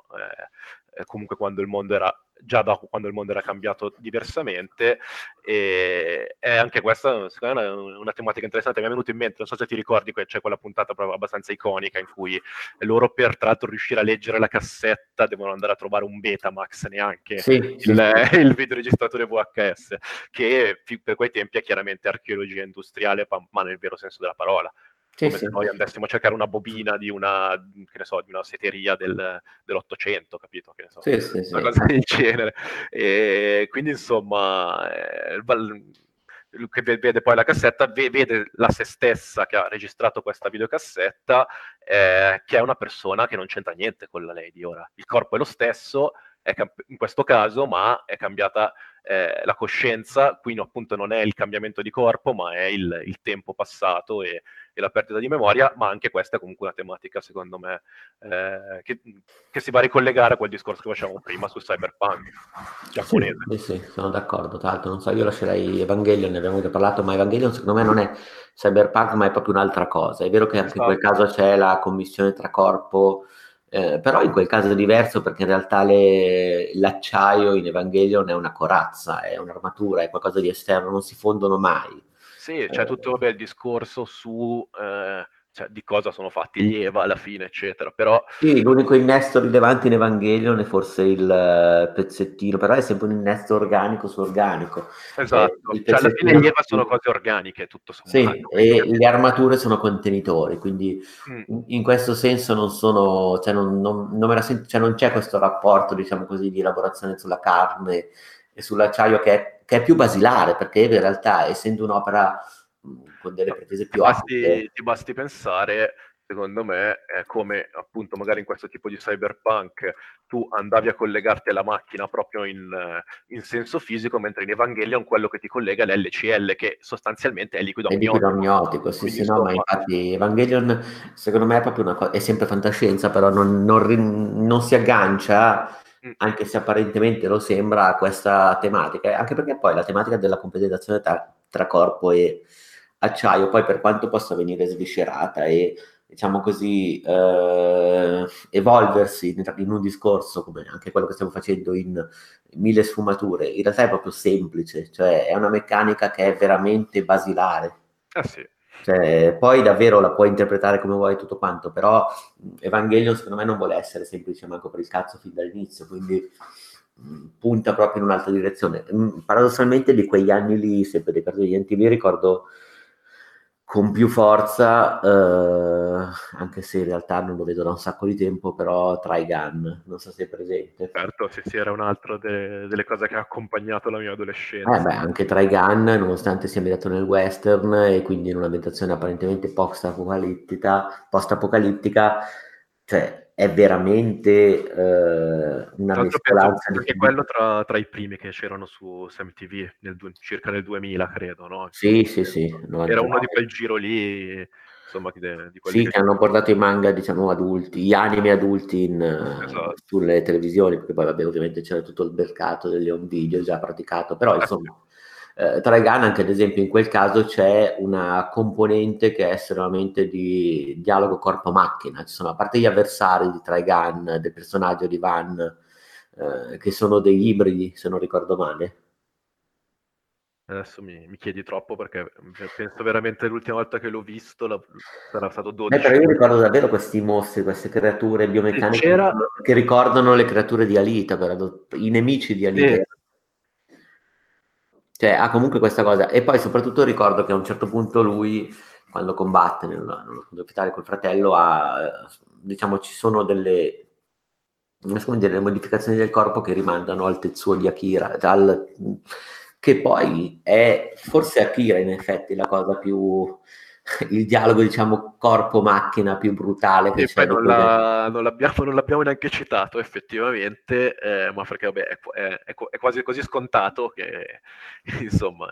eh, comunque quando il mondo era già da quando il mondo era cambiato diversamente e, anche questa secondo me è una, una, tematica interessante mi è venuto in mente, non so se ti ricordi c'è quella puntata proprio abbastanza iconica in cui loro per tra l'altro riuscire a leggere la cassetta devono andare a trovare un Betamax neanche sì, il, sì. il videoregistratore VHS che per quei tempi è chiaramente archeologia industriale ma nel vero senso della parola sì, come sì. se noi andassimo a cercare una bobina di una, che ne so, di una setteria del, dell'Ottocento, capito? Che ne so, sì, sì, una cosa del genere. E quindi, insomma, eh, che vede poi la cassetta, vede la se stessa che ha registrato questa videocassetta, eh, che è una persona che non c'entra niente con la lady ora. Il corpo è lo stesso, è camp- in questo caso, ma è cambiata eh, la coscienza, qui appunto non è il cambiamento di corpo, ma è il, il tempo passato e, e, la perdita di memoria, ma anche questa è comunque una tematica, secondo me, eh, che, che, si va a ricollegare a quel discorso che facevamo prima su cyberpunk giapponese. Sì, sì, sì, sono d'accordo, tra l'altro non so, io lascerei Evangelion, ne abbiamo già parlato, ma Evangelion secondo me non è cyberpunk, ma è proprio un'altra cosa. È vero che anche esatto. in quel esatto. caso c'è la commissione tra corpo eh, però in quel caso è diverso perché in realtà le, l'acciaio in Evangelion è una corazza, è un'armatura, è qualcosa di esterno, non si fondono mai. Sì, c'è eh, tutto vabbè, il discorso su eh, cioè, di cosa sono fatti gli Eva alla fine, eccetera. Però... Sì, l'unico innesto rilevante in Evangelion è forse il uh, pezzettino, però è sempre un innesto organico su organico. Esatto, eh, cioè alla fine gli Eva sono cose organiche, tutto sommato. Sì, e le armature sono contenitori, quindi mm. in questo senso non sono, cioè non, non, non, sento, cioè non c'è questo rapporto, diciamo così, di elaborazione sulla carne e sull'acciaio che è, che è più basilare, perché in realtà, essendo un'opera con delle pretese più alte. Ti basti pensare, secondo me, è come appunto magari in questo tipo di cyberpunk tu andavi a collegarti alla macchina proprio in, in senso fisico, mentre in Evangelion quello che ti collega è l'LCL, che sostanzialmente è liquido amniotico. È liquido amniotico, sì, sì, no, ma infatti Evangelion secondo me è proprio una cosa, è sempre fantascienza, però non, non, non si aggancia mm. anche se apparentemente lo sembra, questa tematica, anche perché poi la tematica della compenetrazione tra, tra corpo e, acciaio, poi per quanto possa venire sviscerata e diciamo così eh, evolversi in un discorso come anche quello che stiamo facendo in mille sfumature, in realtà è proprio semplice, cioè è una meccanica che è veramente basilare. Ah sì. Cioè, poi davvero la puoi interpretare come vuoi tutto quanto, però Evangelion secondo me non vuole essere semplice manco per il cazzo fin dall'inizio, quindi punta proprio in un'altra direzione. Paradossalmente di quegli anni lì, sempre dei periodi di NTV, ricordo con più forza, eh, anche se in realtà non lo vedo da un sacco di tempo, però Trigun, non so se è presente. Certo, sì, sì, era un altro de- delle cose che ha accompagnato la mia adolescenza. Eh beh, anche Trigun, nonostante sia ambientato nel western e quindi in un'ambientazione apparentemente post-apocalittica, post-apocalittica cioè è veramente eh, una mescolanza di... quello tra, tra, i primi che c'erano su Sam nel, circa nel 2000 credo no? sì sì sì era uno di quel giro lì insomma, di, di sì, che, che hanno portato i manga, diciamo, adulti, gli anime adulti in, esatto. sulle televisioni, perché poi vabbè, ovviamente c'era tutto il mercato degli home video già praticato, però eh, insomma... Eh, Trigun anche ad esempio in quel caso c'è una componente che è estremamente di dialogo corpo-macchina, ci sono a parte gli avversari di Trigun, del personaggio di Van, eh, che sono degli ibridi se non ricordo male, Adesso mi, mi, chiedi troppo perché penso veramente l'ultima volta che l'ho visto la, sarà stato 12 eh, però io ricordo davvero questi mostri, queste creature biomeccaniche che ricordano le creature di Alita, però, i nemici di Alita. Sì. Cioè, ha comunque questa cosa. E poi soprattutto ricordo che a un certo punto lui, quando combatte nello, col fratello, ha, diciamo, ci sono delle, delle modificazioni del corpo che rimandano al Tetsuo di Akira, al che poi è forse Akira in effetti la cosa più il dialogo diciamo corpo-macchina più brutale che e poi non, la, non, l'abbiamo, non, l'abbiamo, neanche citato effettivamente eh, ma perché vabbè, è, è, è, quasi così scontato che insomma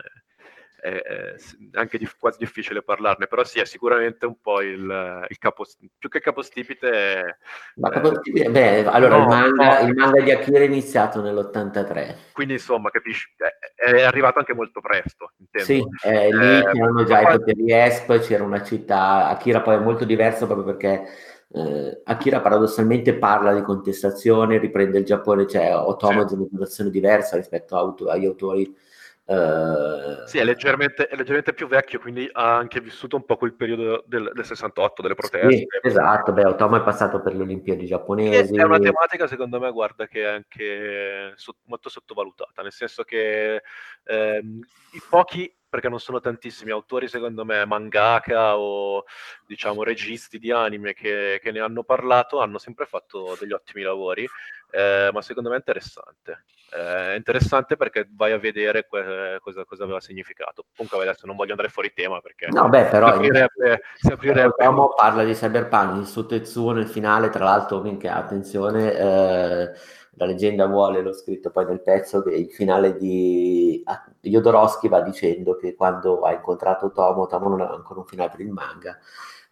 è, è anche di, quasi difficile parlarne, però sì, è sicuramente un po' il, il capo, più che capostipite. Ma capostipite, beh, allora no, il, manga, no. il, manga, di Akira è iniziato nell'83. Quindi insomma, capisci, è, arrivato anche molto presto. Intendo. Sì, eh, lì eh, c'erano già i poteri ESP, c'era una città, Akira poi è molto diverso proprio perché eh, Akira paradossalmente parla di contestazione, riprende il Giappone, cioè Otomo sì. è una situazione diversa rispetto a, agli autori Uh, sì, è leggermente, è leggermente, più vecchio, quindi ha anche vissuto un po' quel periodo del, del 68, delle proteste. Sì, esatto, beh, Otomo è passato per le Olimpiadi giapponesi. È una tematica, secondo me, guarda, che è anche so- molto sottovalutata, nel senso che ehm, i pochi perché non sono tantissimi autori, secondo me, mangaka o diciamo registi di anime che, che ne hanno parlato, hanno sempre fatto degli ottimi lavori, eh, ma secondo me è interessante. Eh, è interessante perché vai a vedere que- cosa, cosa, aveva significato. Comunque adesso non voglio andare fuori tema perché... No, beh, però... Si aprirebbe... Si aprirebbe... parla di Cyberpunk, il suo Tetsuo nel finale, tra l'altro, minchia, attenzione... Eh la leggenda vuole, l'ho scritto poi nel pezzo, che il finale di Jodorowsky va dicendo che quando ha incontrato Tomo, Tomo non aveva ancora un finale per il manga,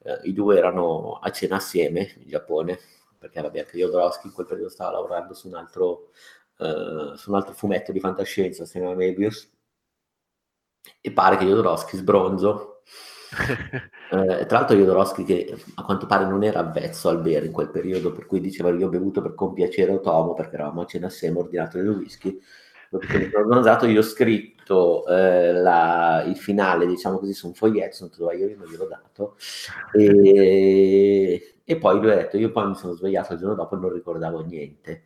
eh, i due erano a cena assieme in Giappone, perché vabbè, anche Jodorowsky in quel periodo stava lavorando su un altro, eh, su un altro fumetto di fantascienza, si chiama Mebius, e pare che Jodorowsky sbronzo. Eh, tra l'altro Jodorowsky che a quanto pare non era avvezzo al bere in quel periodo, per cui diceva io ho bevuto per compiacere Otomo perché eravamo a cena assieme, ho ordinato del whisky, dopo io ho scritto eh, la, il finale, diciamo così, su un foglietto, sono andato io non gliel'ho dato, e, e poi lui ha detto, io poi mi sono svegliato il giorno dopo e non ricordavo niente.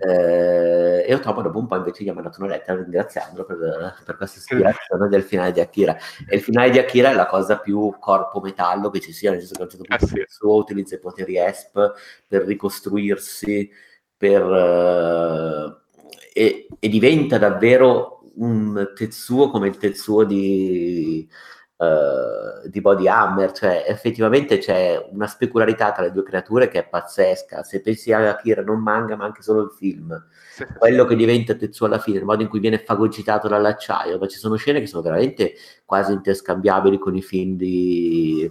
Eh, e Otomo dopo un po' invece gli ha mandato una lettera ringraziandolo per, per questa ispirazione del finale di Akira. E il finale di Akira è la cosa più corpo metallo che ci sia, nel senso che a un certo punto eh sì. suo utilizza i poteri ESP per ricostruirsi, per, uh, e, e diventa davvero un Tetsuo come il Tetsuo di uh, di Body Hammer, cioè effettivamente c'è una specularità tra le due creature che è pazzesca. Se pensi a Akira non manga, ma anche solo il film, quello che diventa Tetsuo alla fine, il modo in cui viene fagocitato dall'acciaio, ma ci sono scene che sono veramente quasi interscambiabili con i film di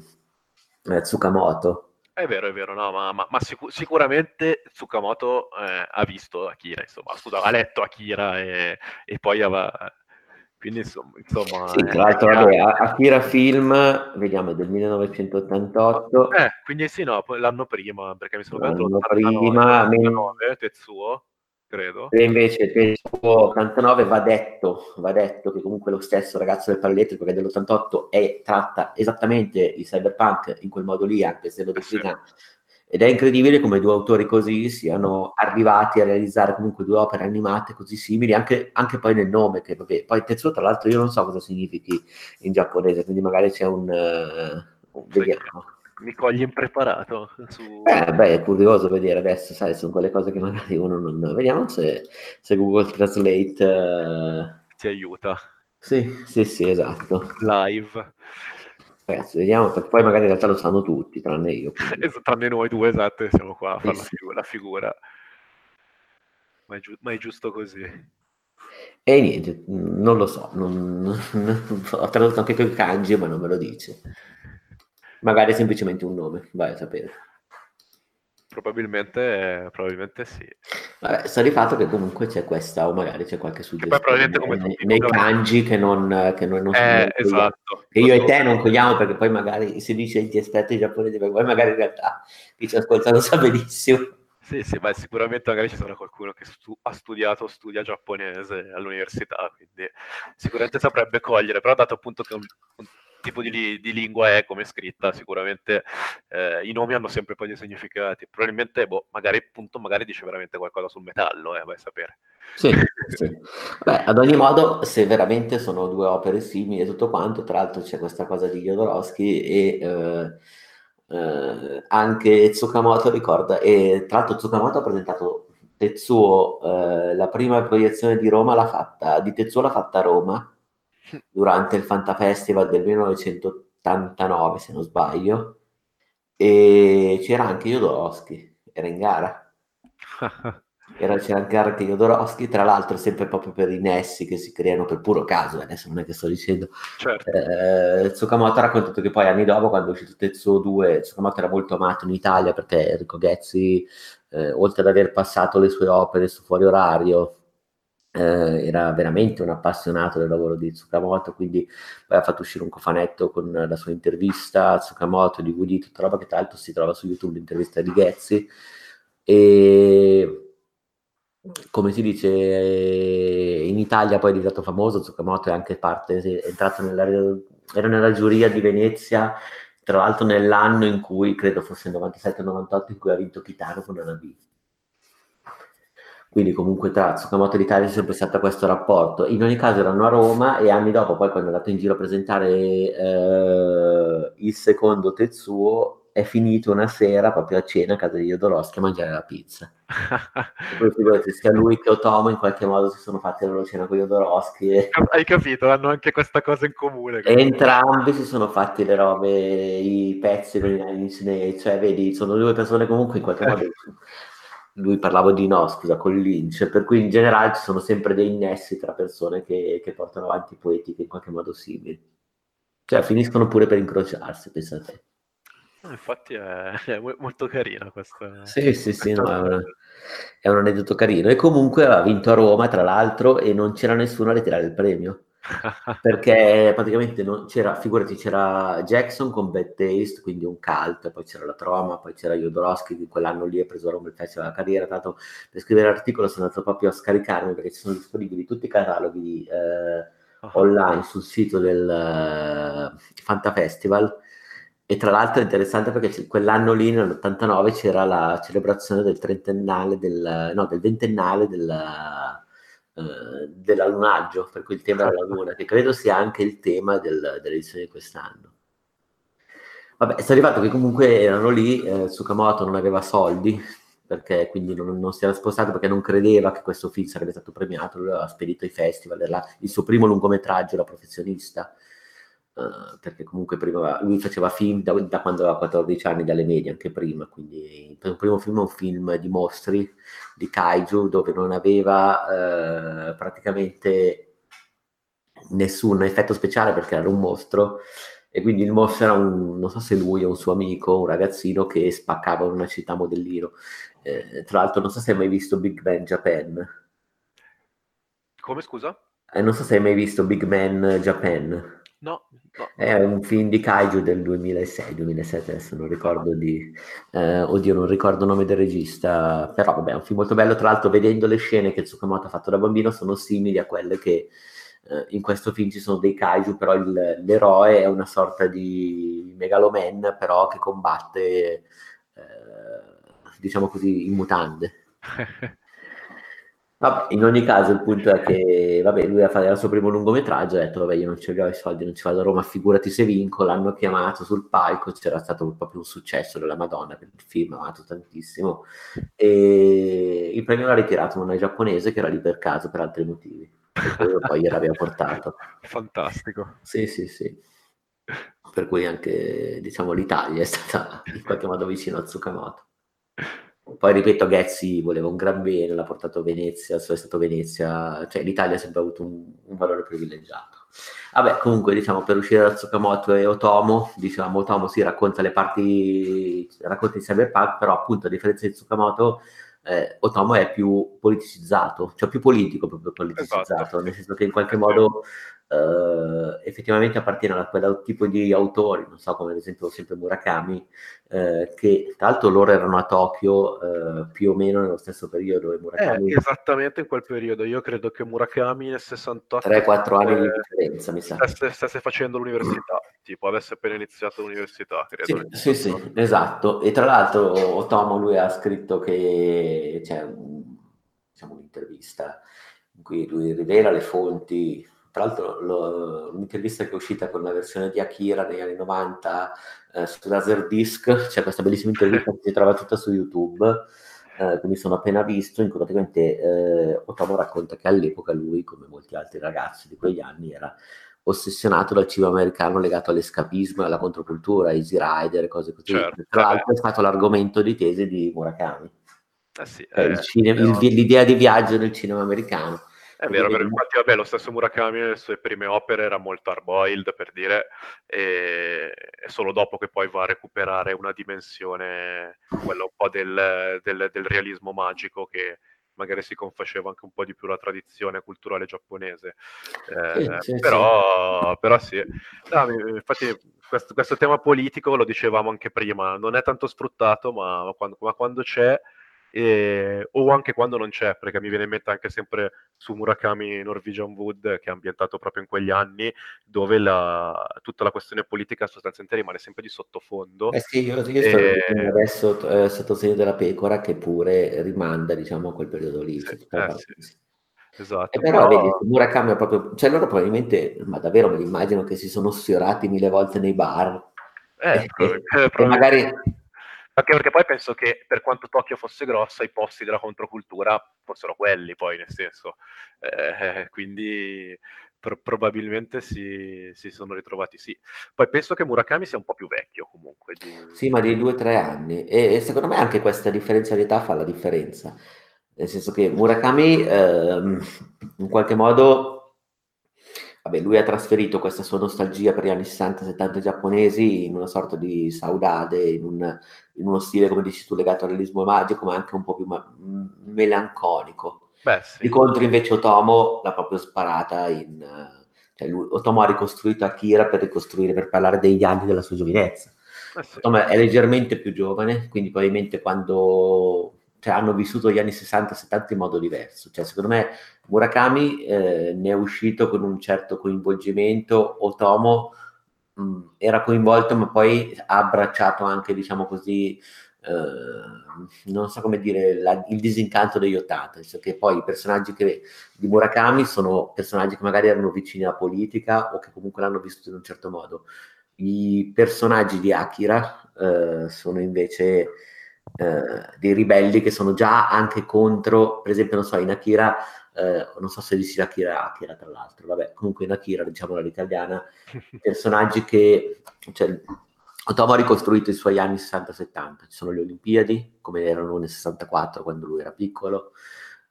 eh, Tsukamoto. È vero, è vero, no, ma, ma, ma sic- sicuramente Tsukamoto eh, ha visto Akira, insomma, scusa, ha letto Akira e, e poi aveva, quindi insomma, insomma sì, tra l'altro è, vabbè, Akira Film, vediamo, del 1988. Eh, quindi sì, no, l'anno prima, perché mi sono l'anno prima, 89, Tetsuo, credo. E invece Tetsuo 89 va detto, va detto che comunque lo stesso ragazzo del paralletrico che dell'88 è, tratta esattamente il cyberpunk in quel modo lì, anche se lo declina sì ed è incredibile come due autori così siano arrivati a realizzare comunque due opere animate così simili, anche, anche poi nel nome, che vabbè, poi Tetsuo tra l'altro io non so cosa significhi in giapponese, quindi magari c'è un... Uh, vediamo. Mi cogli impreparato. Su... Eh, beh, è curioso vedere adesso, sai, sono quelle cose che magari uno non... Vediamo se, se Google Translate... Uh... Ti aiuta. Sì, sì, sì, esatto. Live. Ragazzi, vediamo, perché poi magari in realtà lo sanno tutti, tranne io. tranne noi due, esatto, siamo qua a fare sì. la, figura. Ma è, giu- ma è, giusto così. E niente, non lo so, non, non, ho tradotto anche quel kanji, ma non me lo dice. Magari semplicemente un nome, vai a sapere. Probabilmente, probabilmente sì. Vabbè, sta di fatto che comunque c'è questa, o magari c'è qualche suggestione nei, nei kanji che non, che noi non eh, esatto. Che io e te non cogliamo perché poi magari si dice ti esperti giapponesi, perché poi magari in realtà chi ci ascolta lo sa benissimo. Sì, sì, ma sicuramente magari ci sarà qualcuno che stu- ha studiato o studia giapponese all'università, quindi sicuramente saprebbe cogliere, però dato appunto che un, un tipo di, di, lingua è come scritta, sicuramente eh, i nomi hanno sempre poi dei significati. Probabilmente, boh, magari appunto, magari dice veramente qualcosa sul metallo, eh, vai a sapere. Sì, sì. Beh, ad ogni modo, se veramente sono due opere simili e tutto quanto, tra l'altro c'è questa cosa di Jodorowsky e... Eh, eh, anche Tsukamoto ricorda, e tra l'altro Tsukamoto ha presentato Tetsuo, eh, la prima proiezione di Roma l'ha fatta, di Tetsuo l'ha fatta a Roma, durante il Fanta Festival del 1989, se non sbaglio, e c'era anche Jodorowsky, era in gara. Era, c'era anche, anche Jodorowsky, tra l'altro sempre proprio per i nessi che si creano per puro caso, adesso non è che sto dicendo. Certo. Eh, Tsukamoto ha raccontato che poi anni dopo, quando è uscito Tetsuo 2, Tsukamoto era molto amato in Italia perché Enrico Ghezzi, eh, oltre ad aver passato le sue opere su fuori orario, eh, era veramente un appassionato del lavoro di Tsukamoto, quindi poi ha fatto uscire un cofanetto con la sua intervista a Tsukamoto, DVD, tutta roba che tra l'altro si trova su YouTube, l'intervista di Ghezzi, e come si dice in Italia poi è diventato famoso, Tsukamoto è anche parte, è entrato nella, era nella giuria di Venezia, tra l'altro nell'anno in cui, credo fosse il 97-98, in cui ha vinto Kitano con Anabi quindi comunque tra Tsukamoto e l'Italia c'è sempre stato questo rapporto. In ogni caso erano a Roma e anni dopo, poi quando è andato in giro a presentare eh, il secondo Tetsuo, è finito una sera proprio a cena a casa di Jodorowsky a mangiare la pizza. poi figurati, sia lui che Otomo in qualche modo si sono fatti la loro cena con Jodorowsky. E... Hai capito? Hanno anche questa cosa in comune. Entrambi si sono fatti le robe, i pezzi con i cioè vedi, sono due persone comunque in qualche modo lui parlava di no, scusa, con Lynch, per cui in generale ci sono sempre dei nessi tra persone che, che portano avanti poetiche in qualche modo simili. Cioè finiscono pure per incrociarsi, pensate. Infatti è, è molto carina questa. Sì, sì, sì, no, è, una, è, un aneddoto carino. E comunque ha vinto a Roma, tra l'altro, e non c'era nessuno a ritirare il premio perché praticamente non c'era, figurati, c'era Jackson con Bad Taste, quindi un cult, poi c'era la Troma, poi c'era Jodorowsky che quell'anno lì ha preso a bel Festival della carriera, tanto per scrivere l'articolo sono andato proprio a scaricarmi perché ci sono disponibili tutti i cataloghi eh, online sul sito del uh, Fanta Festival. E tra l'altro è interessante perché quell'anno lì nell'89 c'era la celebrazione del trentennale del, no, del ventennale della eh, dell'allunaggio, per cui il tema della luna, che credo sia anche il tema del, dell'edizione di quest'anno. Vabbè, è arrivato che comunque erano lì, eh, Tsukamoto non aveva soldi, perché quindi non, non, si era spostato perché non credeva che questo film sarebbe stato premiato, lui aveva spedito ai festival, era il suo primo lungometraggio da professionista, Uh, perché comunque prima lui faceva film da, da, quando aveva 14 anni, dalle medie, anche prima, quindi il primo film è un film di mostri, di kaiju, dove non aveva uh, praticamente nessun effetto speciale perché era un mostro e quindi il mostro era un, non so se lui o un suo amico, un ragazzino che spaccava in una città modellino. Eh, tra l'altro non so se hai mai visto Big Man Japan. Come scusa? Eh, non so se hai mai visto Big Man Japan. No, no. È un film di Kaiju del 2006-2007, adesso non ricordo di... Eh, oddio, non ricordo il nome del regista, però vabbè, è un film molto bello, tra l'altro vedendo le scene che Tsukamoto ha fatto da bambino sono simili a quelle che eh, in questo film ci sono dei Kaiju, però il, l'eroe è una sorta di megaloman, però che combatte, eh, diciamo così, in mutande. Vabbè, in ogni caso il punto è che vabbè, lui a fare il suo primo lungometraggio ha detto vabbè io non ci ho i soldi, non ci vado a Roma, figurati se vinco, l'hanno chiamato sul palco, c'era stato proprio un successo della Madonna per il film, ha amato tantissimo e il premio l'ha ritirato una giapponese che era lì per caso per altri motivi, e poi gliel'aveva portato. Fantastico. Sì, sì, sì. Per cui anche diciamo l'Italia è stata in qualche modo vicino a Tsukamoto. Poi ripeto, Ghezzi voleva un gran bene, l'ha portato a Venezia, è stato Venezia, cioè l'Italia ha sempre avuto un, un valore privilegiato. Vabbè, comunque, diciamo, per uscire da Tsukamoto e Otomo, diciamo, Otomo si racconta le parti, racconta di cyberpunk, però appunto a differenza di Tsukamoto, eh, Otomo è più politicizzato, cioè più politico proprio politicizzato, esatto. nel senso che in qualche modo eh, effettivamente appartiene a quel tipo di autori, non so come ad esempio sempre Murakami, eh, che tra l'altro loro erano a Tokyo eh, più o meno nello stesso periodo. Murakami, eh, esattamente in quel periodo, io credo che Murakami nel 68... 3-4 anni di differenza, mi sa. Stesse, stesse facendo l'università, tipo avesse appena iniziato l'università, credo. Sì, sì, sì, esatto. E tra l'altro Otomo lui ha scritto che c'è un, diciamo, un'intervista in cui lui rivela le fonti tra l'altro lo, un'intervista che è uscita con una versione di Akira negli anni 90 eh, su Laserdisc, c'è questa bellissima intervista che si trova tutta su YouTube, eh, che mi sono appena visto, in cui praticamente eh, Otomo racconta che all'epoca lui, come molti altri ragazzi di quegli anni, era ossessionato dal cibo americano legato all'escapismo e alla controcultura, Easy Rider e cose così. Certo, Tra l'altro è stato l'argomento di tesi di Murakami. Eh sì, eh, cinema, il, l'idea di viaggio nel cinema americano. È vero, vero, infatti vabbè, lo stesso Murakami nelle sue prime opere era molto hard-boiled, per dire, e è solo dopo che poi va a recuperare una dimensione, quella un po' del, del, del realismo magico che magari si confaceva anche un po' di più la tradizione culturale giapponese. Eh, sì, sì, però, sì. però sì. No, infatti questo, questo, tema politico, lo dicevamo anche prima, non è tanto sfruttato, ma, quando, ma quando c'è e, o anche quando non c'è, perché mi viene in mente anche sempre su Murakami Norwegian Wood, che è ambientato proprio in quegli anni, dove la, tutta la questione politica sostanzialmente rimane sempre di sottofondo. Eh sì, io, io sto e... adesso eh, sotto segno della pecora, che pure rimanda, diciamo, a quel periodo lì. Sì, eh, sì. Esatto, e però, però... vedi, Murakami è proprio, cioè loro probabilmente, ma davvero me li immagino che si sono sfiorati mille volte nei bar. Eh, e, e, e magari anche perché poi penso che per quanto Tokyo fosse grossa, i posti della controcultura fossero quelli, poi nel senso. Eh, quindi pro- probabilmente si, si, sono ritrovati sì. Poi penso che Murakami sia un po' più vecchio comunque. Di... Sì, ma di due o tre anni. E, e, secondo me anche questa differenzialità fa la differenza. Nel senso che Murakami ehm, in qualche modo vabbè, lui ha trasferito questa sua nostalgia per gli anni 60-70 giapponesi in una sorta di saudade, in, un, in, uno stile, come dici tu, legato al realismo magico, ma anche un po' più ma- melanconico. Beh, sì. Di contro invece Otomo l'ha proprio sparata in... Cioè lui, Otomo ha ricostruito Akira per ricostruire, per parlare degli anni della sua giovinezza. Eh sì. Otomo è leggermente più giovane, quindi probabilmente quando cioè, hanno vissuto gli anni 60-70 in modo diverso. Cioè, secondo me Murakami eh, ne è uscito con un certo coinvolgimento, Otomo mh, mm, era coinvolto ma poi ha abbracciato anche, diciamo così, eh, non so come dire, la, il disincanto degli 80, nel che poi i personaggi che, di Murakami sono personaggi che magari erano vicini alla politica o che comunque l'hanno vissuto in un certo modo. I personaggi di Akira eh, sono invece eh, dei ribelli che sono già anche contro, per esempio, non so, in Akira, eh, non so se dici Akira Akira tra l'altro, vabbè, comunque in Akira, diciamo all'italiana, personaggi che, cioè, Otomo ha ricostruito i suoi anni 60-70, ci sono le Olimpiadi, come erano nel 64 quando lui era piccolo,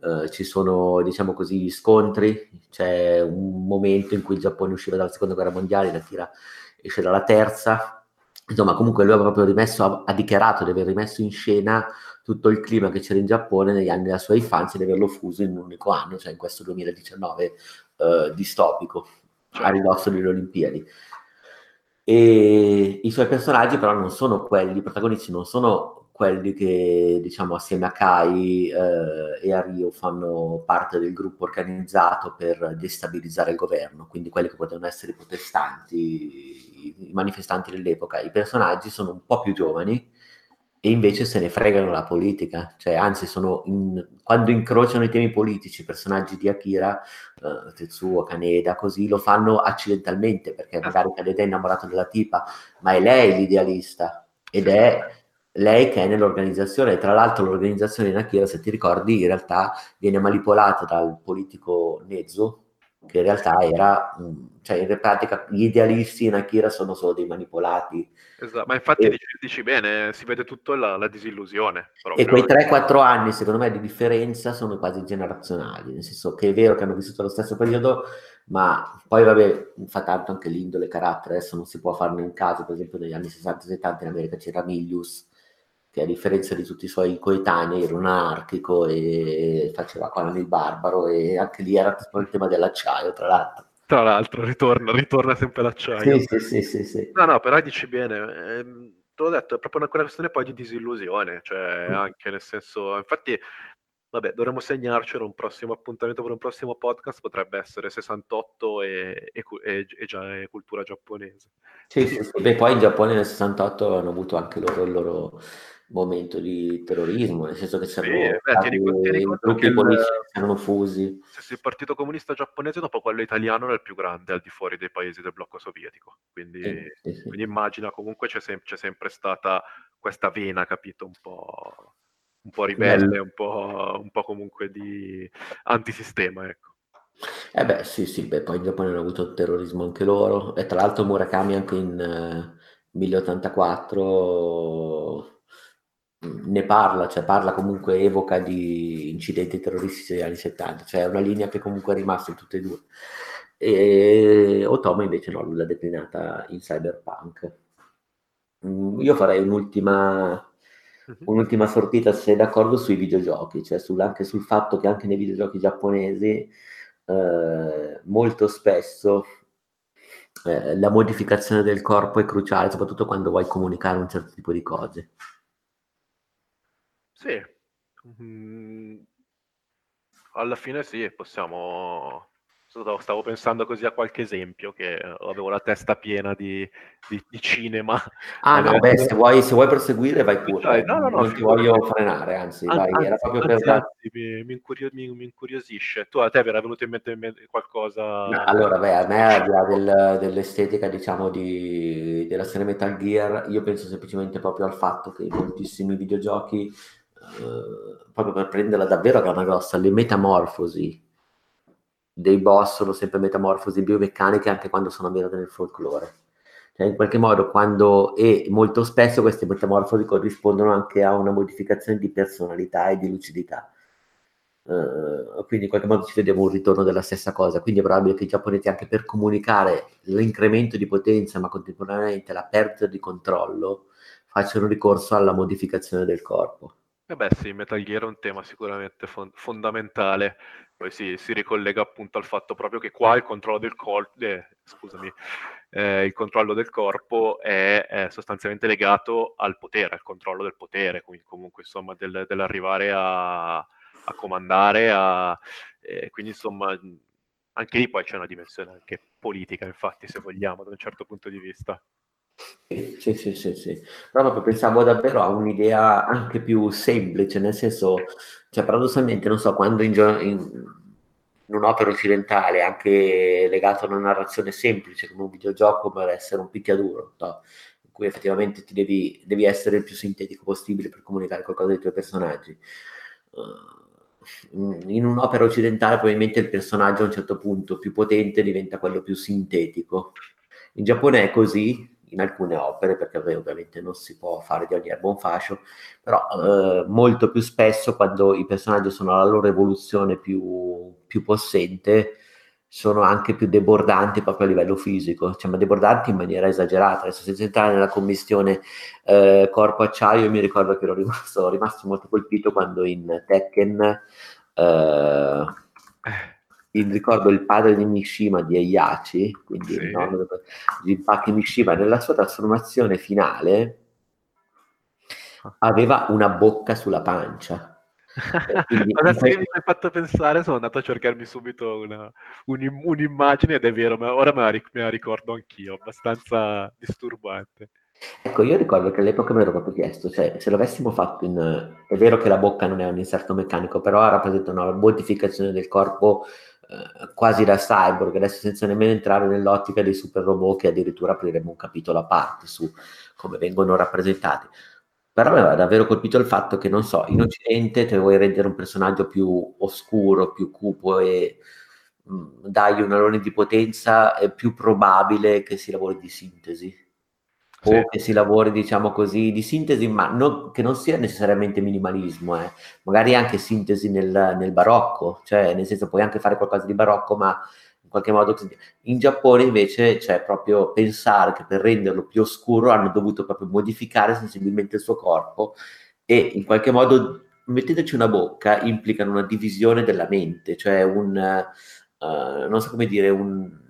Uh, ci sono, diciamo così, gli scontri, c'è un momento in cui il Giappone usciva dalla seconda guerra mondiale, la tira esce dalla terza, insomma comunque lui ha proprio rimesso, ha dichiarato di aver rimesso in scena tutto il clima che c'era in Giappone negli anni della sua infanzia e di averlo fuso in un unico anno, cioè in questo 2019 eh, distopico, a ridosso delle Olimpiadi. E i suoi personaggi però non sono quelli, i protagonisti non sono quelli che diciamo assieme a Kai eh, e a Rio fanno parte del gruppo organizzato per destabilizzare il governo, quindi quelli che potevano essere i protestanti, i, manifestanti dell'epoca, i personaggi sono un po' più giovani e invece se ne fregano la politica, cioè anzi sono in, quando incrociano i temi politici, i personaggi di Akira, uh, Tetsuo, Kaneda, così lo fanno accidentalmente perché magari Kaneda è innamorato della tipa, ma è lei l'idealista ed è lei che è nell'organizzazione, tra l'altro l'organizzazione in Akira, se ti ricordi, in realtà viene manipolata dal politico Nezu, che in realtà era, cioè in pratica gli idealisti in Akira sono solo dei manipolati. Esatto, ma infatti e, dici, dici, bene, si vede tutto la, la disillusione. Proprio. E quei 3-4 anni, secondo me, di differenza sono quasi generazionali, nel senso che è vero che hanno vissuto lo stesso periodo, ma poi vabbè, fa tanto anche l'indole carattere, adesso non si può farne un caso, per esempio negli anni 60-70 in America c'era Milius, che a differenza di tutti i suoi coetanei era un anarchico e faceva Conan il barbaro e anche lì era il tema dell'acciaio, tra l'altro. Tra l'altro, ritorna, ritorna sempre l'acciaio. Sì, sì, sì, sì, sì. No, no, però dici bene, ehm, te l'ho detto, è proprio una, questione poi di disillusione, cioè mm. anche nel senso, infatti Vabbè, dovremmo segnarcelo un prossimo appuntamento per un prossimo podcast, potrebbe essere 68 e, e, e, e già, cultura giapponese. Sì, sì, sì. Beh, poi in Giappone nel 68 hanno avuto anche loro il loro momento di terrorismo, nel senso che c'erano sì, beh, tieni, tieni gruppi politici che erano fusi. Se il partito comunista giapponese dopo quello italiano era il più grande al di fuori dei paesi del blocco sovietico, quindi, sì, sì, quindi immagina comunque c'è, sem- c'è sempre stata questa vena, capito, un po' un po' ribelle, un po', un po' comunque di antisistema, ecco. Eh beh, sì, sì, beh, poi in Giappone hanno avuto terrorismo anche loro, e tra l'altro Murakami anche in uh, 1084 ne parla, cioè parla comunque, evoca di incidenti terroristici degli anni 70, cioè è una linea che comunque è rimasta in tutte e due. E Otoma invece no, lui l'ha declinata in cyberpunk. Mm, io farei un'ultima un'ultima sortita, se sei d'accordo, sui videogiochi, cioè sul, anche sul fatto che anche nei videogiochi giapponesi eh, molto spesso eh, la modificazione del corpo è cruciale, soprattutto quando vuoi comunicare un certo tipo di cose. Sì, mm, alla fine sì, possiamo Stavo pensando così a qualche esempio, che avevo la testa piena di, di, di cinema. Ah, no, beh, se vuoi, se vuoi, proseguire, vai pure. No, no, no, non ti voglio frenare, anzi, anzi vai, era proprio anzi, per... Anzi, mi, mi, incurio, mi, mi, incuriosisce. Tu a te era venuto in mente, qualcosa? No, allora, beh, a me, al di là del, dell'estetica, diciamo, di, della serie Metal Gear, io penso semplicemente proprio al fatto che moltissimi videogiochi, eh, proprio per prenderla davvero a una grossa, le metamorfosi dei boss sono sempre metamorfosi biomeccaniche anche quando sono ambientate nel folklore. Cioè, in qualche modo, quando e molto spesso queste metamorfosi corrispondono anche a una modificazione di personalità e di lucidità. Uh, quindi in qualche modo ci vediamo un ritorno della stessa cosa. Quindi è probabile che i giapponesi, anche per comunicare l'incremento di potenza, ma contemporaneamente la perdita di controllo, facciano ricorso alla modificazione del corpo. Eh beh, sì, Metal Gear è un tema sicuramente fon- fondamentale poi si, si, ricollega appunto al fatto proprio che qua il controllo del corpo, eh, scusami, eh, il controllo del corpo è, è, sostanzialmente legato al potere, al controllo del potere, quindi comunque insomma del, dell'arrivare a, a comandare, a, eh, quindi insomma anche lì poi c'è una dimensione anche politica, infatti, se vogliamo, da un certo punto di vista. Sì, sì, sì, sì. Proprio pensavo davvero a un'idea anche più semplice, nel senso, cioè paradossalmente, non so, quando in, in, in un'opera occidentale, anche legato a una narrazione semplice, come un videogioco, per essere un picchiaduro, no? in cui effettivamente ti devi, devi, essere il più sintetico possibile per comunicare qualcosa dei tuoi personaggi. Uh, in un'opera occidentale probabilmente il personaggio a un certo punto più potente diventa quello più sintetico. In Giappone è così, in alcune opere, perché ovviamente non si può fare di ogni erba un fascio, però eh, molto più spesso quando i personaggi sono alla loro evoluzione più, più possente, sono anche più debordanti proprio a livello fisico, cioè ma debordanti in maniera esagerata. Adesso senza entrare nella commissione eh, corpo acciaio, mi ricordo che ero rimasto, rimasto molto colpito quando in Tekken eh, il, ricordo il padre di Mishima di Heihachi, quindi sì. il nonno di Paki Mishima, nella sua trasformazione finale ah. aveva una bocca sulla pancia. Quindi, Adesso mi hai fatto pensare, sono andato a cercarmi subito una, un, un'immagine ed è vero, ma ora me la, me la ricordo anch'io, abbastanza disturbante. Ecco, io ricordo che all'epoca mi ero proprio chiesto, cioè, se l'avessimo fatto in... È vero che la bocca non è un inserto meccanico, però rappresenta una modificazione del corpo quasi da cyborg, adesso senza nemmeno entrare nell'ottica dei super robot che addirittura apriremo un capitolo a parte su come vengono rappresentati. Però mi aveva davvero colpito il fatto che, non so, in Occidente te vuoi rendere un personaggio più oscuro, più cupo e mh, dai un alone di potenza è più probabile che si lavori di sintesi sì. o che si lavori, diciamo così, di sintesi, ma non, che non sia necessariamente minimalismo, eh. magari anche sintesi nel, nel, barocco, cioè nel senso puoi anche fare qualcosa di barocco, ma in qualche modo in Giappone invece c'è proprio pensare che per renderlo più oscuro hanno dovuto proprio modificare sensibilmente il suo corpo e in qualche modo metteteci una bocca implicano una divisione della mente, cioè un, uh, non so come dire, un,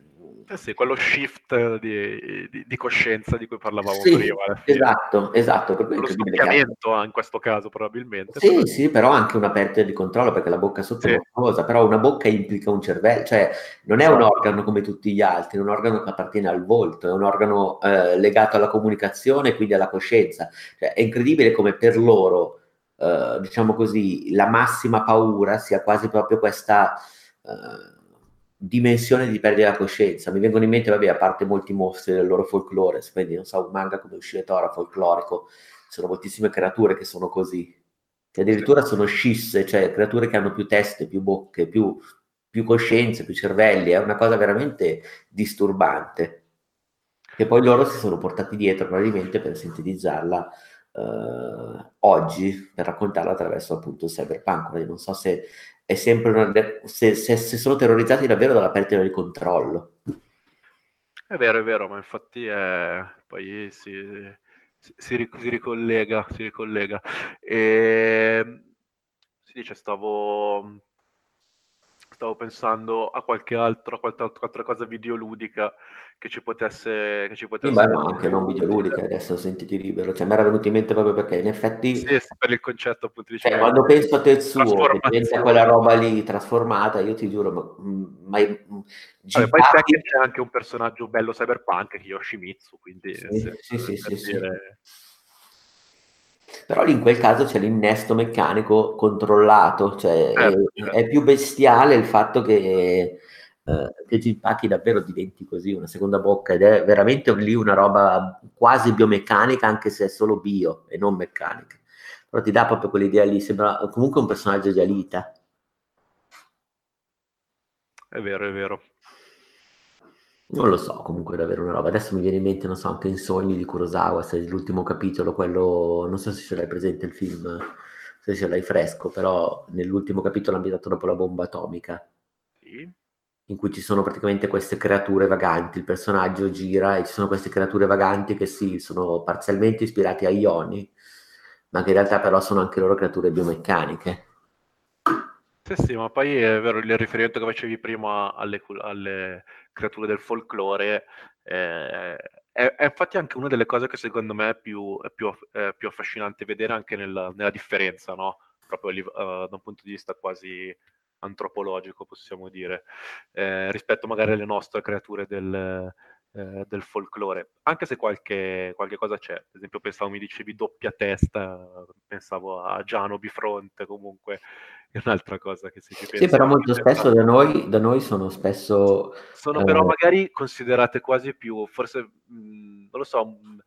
eh sì, quello shift di, di, di, coscienza di cui parlavamo sì, prima. Esatto, esatto. Per lo sdoppiamento in questo caso probabilmente. Sì, però. sì, però anche una perdita di controllo perché la bocca sotto sì. è una cosa, però una bocca implica un cervello, cioè non è esatto. un organo come tutti gli altri, è un organo che appartiene al volto, è un organo eh, legato alla comunicazione e quindi alla coscienza. Cioè, è incredibile come per loro, eh, diciamo così, la massima paura sia quasi proprio questa... Eh, dimensione di perdere la coscienza. Mi vengono in mente, vabbè, a parte molti mostri del loro folklore, quindi non so, un manga come Ushiretora folklorico, ci sono moltissime creature che sono così, che addirittura sono scisse, cioè creature che hanno più teste, più bocche, più, più coscienze, più cervelli, è una cosa veramente disturbante. Che poi loro si sono portati dietro probabilmente per sintetizzarla Uh, oggi per raccontarla attraverso appunto il cyberpunk. Quindi non so se è sempre una, se, se, se, sono terrorizzati davvero dalla perdita di controllo. È vero, è vero, ma infatti è, poi si, si, si, ricollega, si ricollega. E, si dice, stavo, stavo pensando a qualche altro, a qualche altra cosa videoludica che ci potesse... Che ci potesse sì, ma anche non videoludica, adesso sentiti libero, cioè mi era venuto in mente proprio perché in effetti... Sì, per il concetto appunto di... Cioè, quando penso a Tetsuo, che pensa a quella roba lì trasformata, io ti giuro, ma... Mm, ma Vabbè, poi c'è anche un personaggio bello cyberpunk, Yoshimitsu, quindi... Sì, se, sì, sì, sì, dire... sì. Però in quel caso c'è l'innesto meccanico controllato, cioè eh, è, è, più bestiale il fatto che eh, che Jinpaki davvero diventi così una seconda bocca ed è veramente lì una roba quasi biomeccanica anche se è solo bio e non meccanica. Però ti dà proprio quell'idea lì sembra comunque un personaggio di Alita. È vero è vero non lo so, comunque è davvero una roba. Adesso mi viene in mente, non so, anche in Sogni di Kurosawa, se l'ultimo capitolo, quello, non so se ce l'hai presente il film, se ce l'hai fresco, però nell'ultimo capitolo ambientato dopo la bomba atomica. Sì in cui ci sono praticamente queste creature vaganti, il personaggio gira e ci sono queste creature vaganti che sì, sono parzialmente ispirate a Ioni, ma che in realtà però sono anche loro creature biomeccaniche. Sì, sì, ma poi è vero il riferimento che facevi prima alle, alle creature del folklore, eh, è, è, infatti anche una delle cose che secondo me è più, è più, è più affascinante vedere anche nella, nella differenza, no? Proprio uh, da un punto di vista quasi antropologico, possiamo dire, eh, rispetto magari alle nostre creature del, eh, del folklore. Anche se qualche, qualche, cosa c'è, ad esempio pensavo, mi dicevi doppia testa, pensavo a Giano bifronte, comunque è un'altra cosa che si pensa. Sì, però molto spesso da noi, da noi, sono spesso... Sono eh... però magari considerate quasi più, forse, mh, non lo so, mh,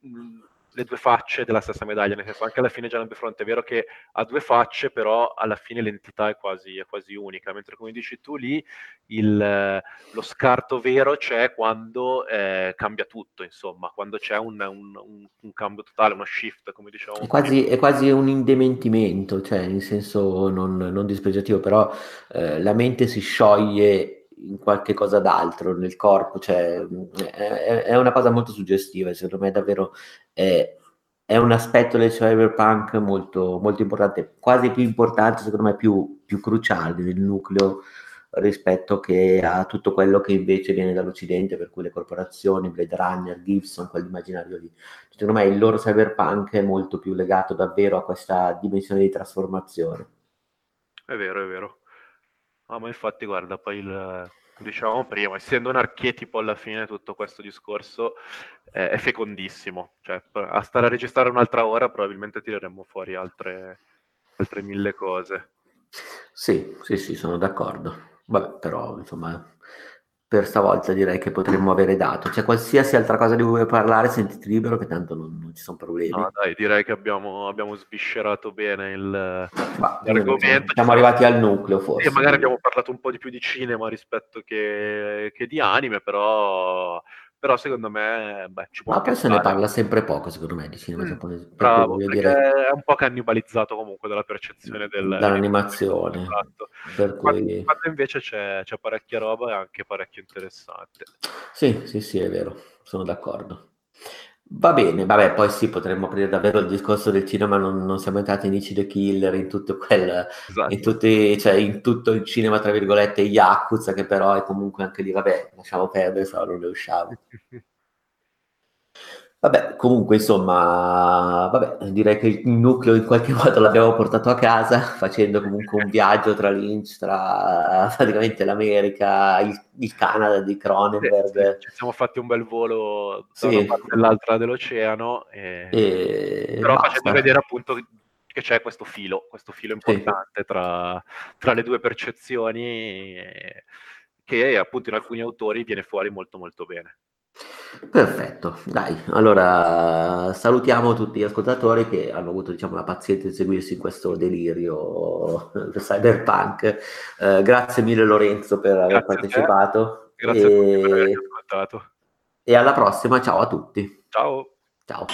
mh, le due facce della stessa medaglia, nel senso anche alla fine Gianni Befronte è vero che ha due facce, però alla fine l'entità è quasi, è quasi unica, mentre come dici tu lì il, lo scarto vero c'è quando eh, cambia tutto, insomma, quando c'è un, un, un, un, cambio totale, uno shift, come dicevamo. È quasi, è quasi un indementimento, cioè in senso non, non dispregiativo, però eh, la mente si scioglie in qualche cosa d'altro nel corpo, cioè è, è, una cosa molto suggestiva, secondo me davvero è, è un aspetto del cyberpunk molto, molto importante, quasi più importante, secondo me più, più cruciale del nucleo rispetto che a tutto quello che invece viene dall'Occidente, per cui le corporazioni, Blade Runner, Gibson, quell'immaginario lì. Secondo me il loro cyberpunk è molto più legato davvero a questa dimensione di trasformazione. È vero, è vero. Ah, ma infatti, guarda, poi il, diciamo prima, essendo un archetipo alla fine tutto questo discorso eh, è fecondissimo. Cioè, a stare a registrare un'altra ora probabilmente tireremmo fuori altre, altre mille cose. Sì, sì, sì, sono d'accordo. Vabbè, però, insomma, per stavolta direi che potremmo avere dato. C'è qualsiasi altra cosa di cui vuoi parlare, sentiti libero che tanto non, non ci sono problemi. No, dai, direi che abbiamo, abbiamo sviscerato bene il, Ma, l'argomento. Siamo arrivati al nucleo forse. E magari abbiamo parlato un po' di più di cinema rispetto che, che di anime, però però secondo me beh, ci può Ma poi se ne parla sempre poco, secondo me, di cinema mm, giapponese. Bravo, dire... è un po' cannibalizzato comunque dalla percezione del, dall'animazione. Esatto. Per cui... quando, invece c'è, c'è parecchia roba e anche parecchio interessante. Sì, sì, sì, è vero, sono d'accordo. Va bene, vabbè, poi sì, potremmo aprire davvero il discorso del cinema, non, non siamo entrati in Ichi the Killer, in tutto quel, esatto. in, tutti, cioè, in tutto il cinema, tra virgolette, Yakuza, che però è comunque anche lì, vabbè, lasciamo perdere, se no non ne usciamo. Vabbè, comunque, insomma, vabbè, direi che il nucleo in qualche modo l'abbiamo portato a casa, facendo comunque un viaggio tra Lynch, tra praticamente l'America, il, il Canada di Cronenberg. Sì, ci siamo fatti un bel volo da sì. una parte all'altra dell'oceano, e... E però basta. facendo vedere appunto che c'è questo filo, questo filo importante sì. tra, tra, le due percezioni, che appunto in alcuni autori viene fuori molto molto bene. Perfetto, dai, allora salutiamo tutti gli ascoltatori che hanno avuto diciamo, la pazienza di seguirsi in questo delirio cyberpunk. Eh, grazie mille Lorenzo per aver grazie partecipato. Grazie e... a tutti per averci ascoltato. E alla prossima, ciao a tutti. Ciao. Ciao.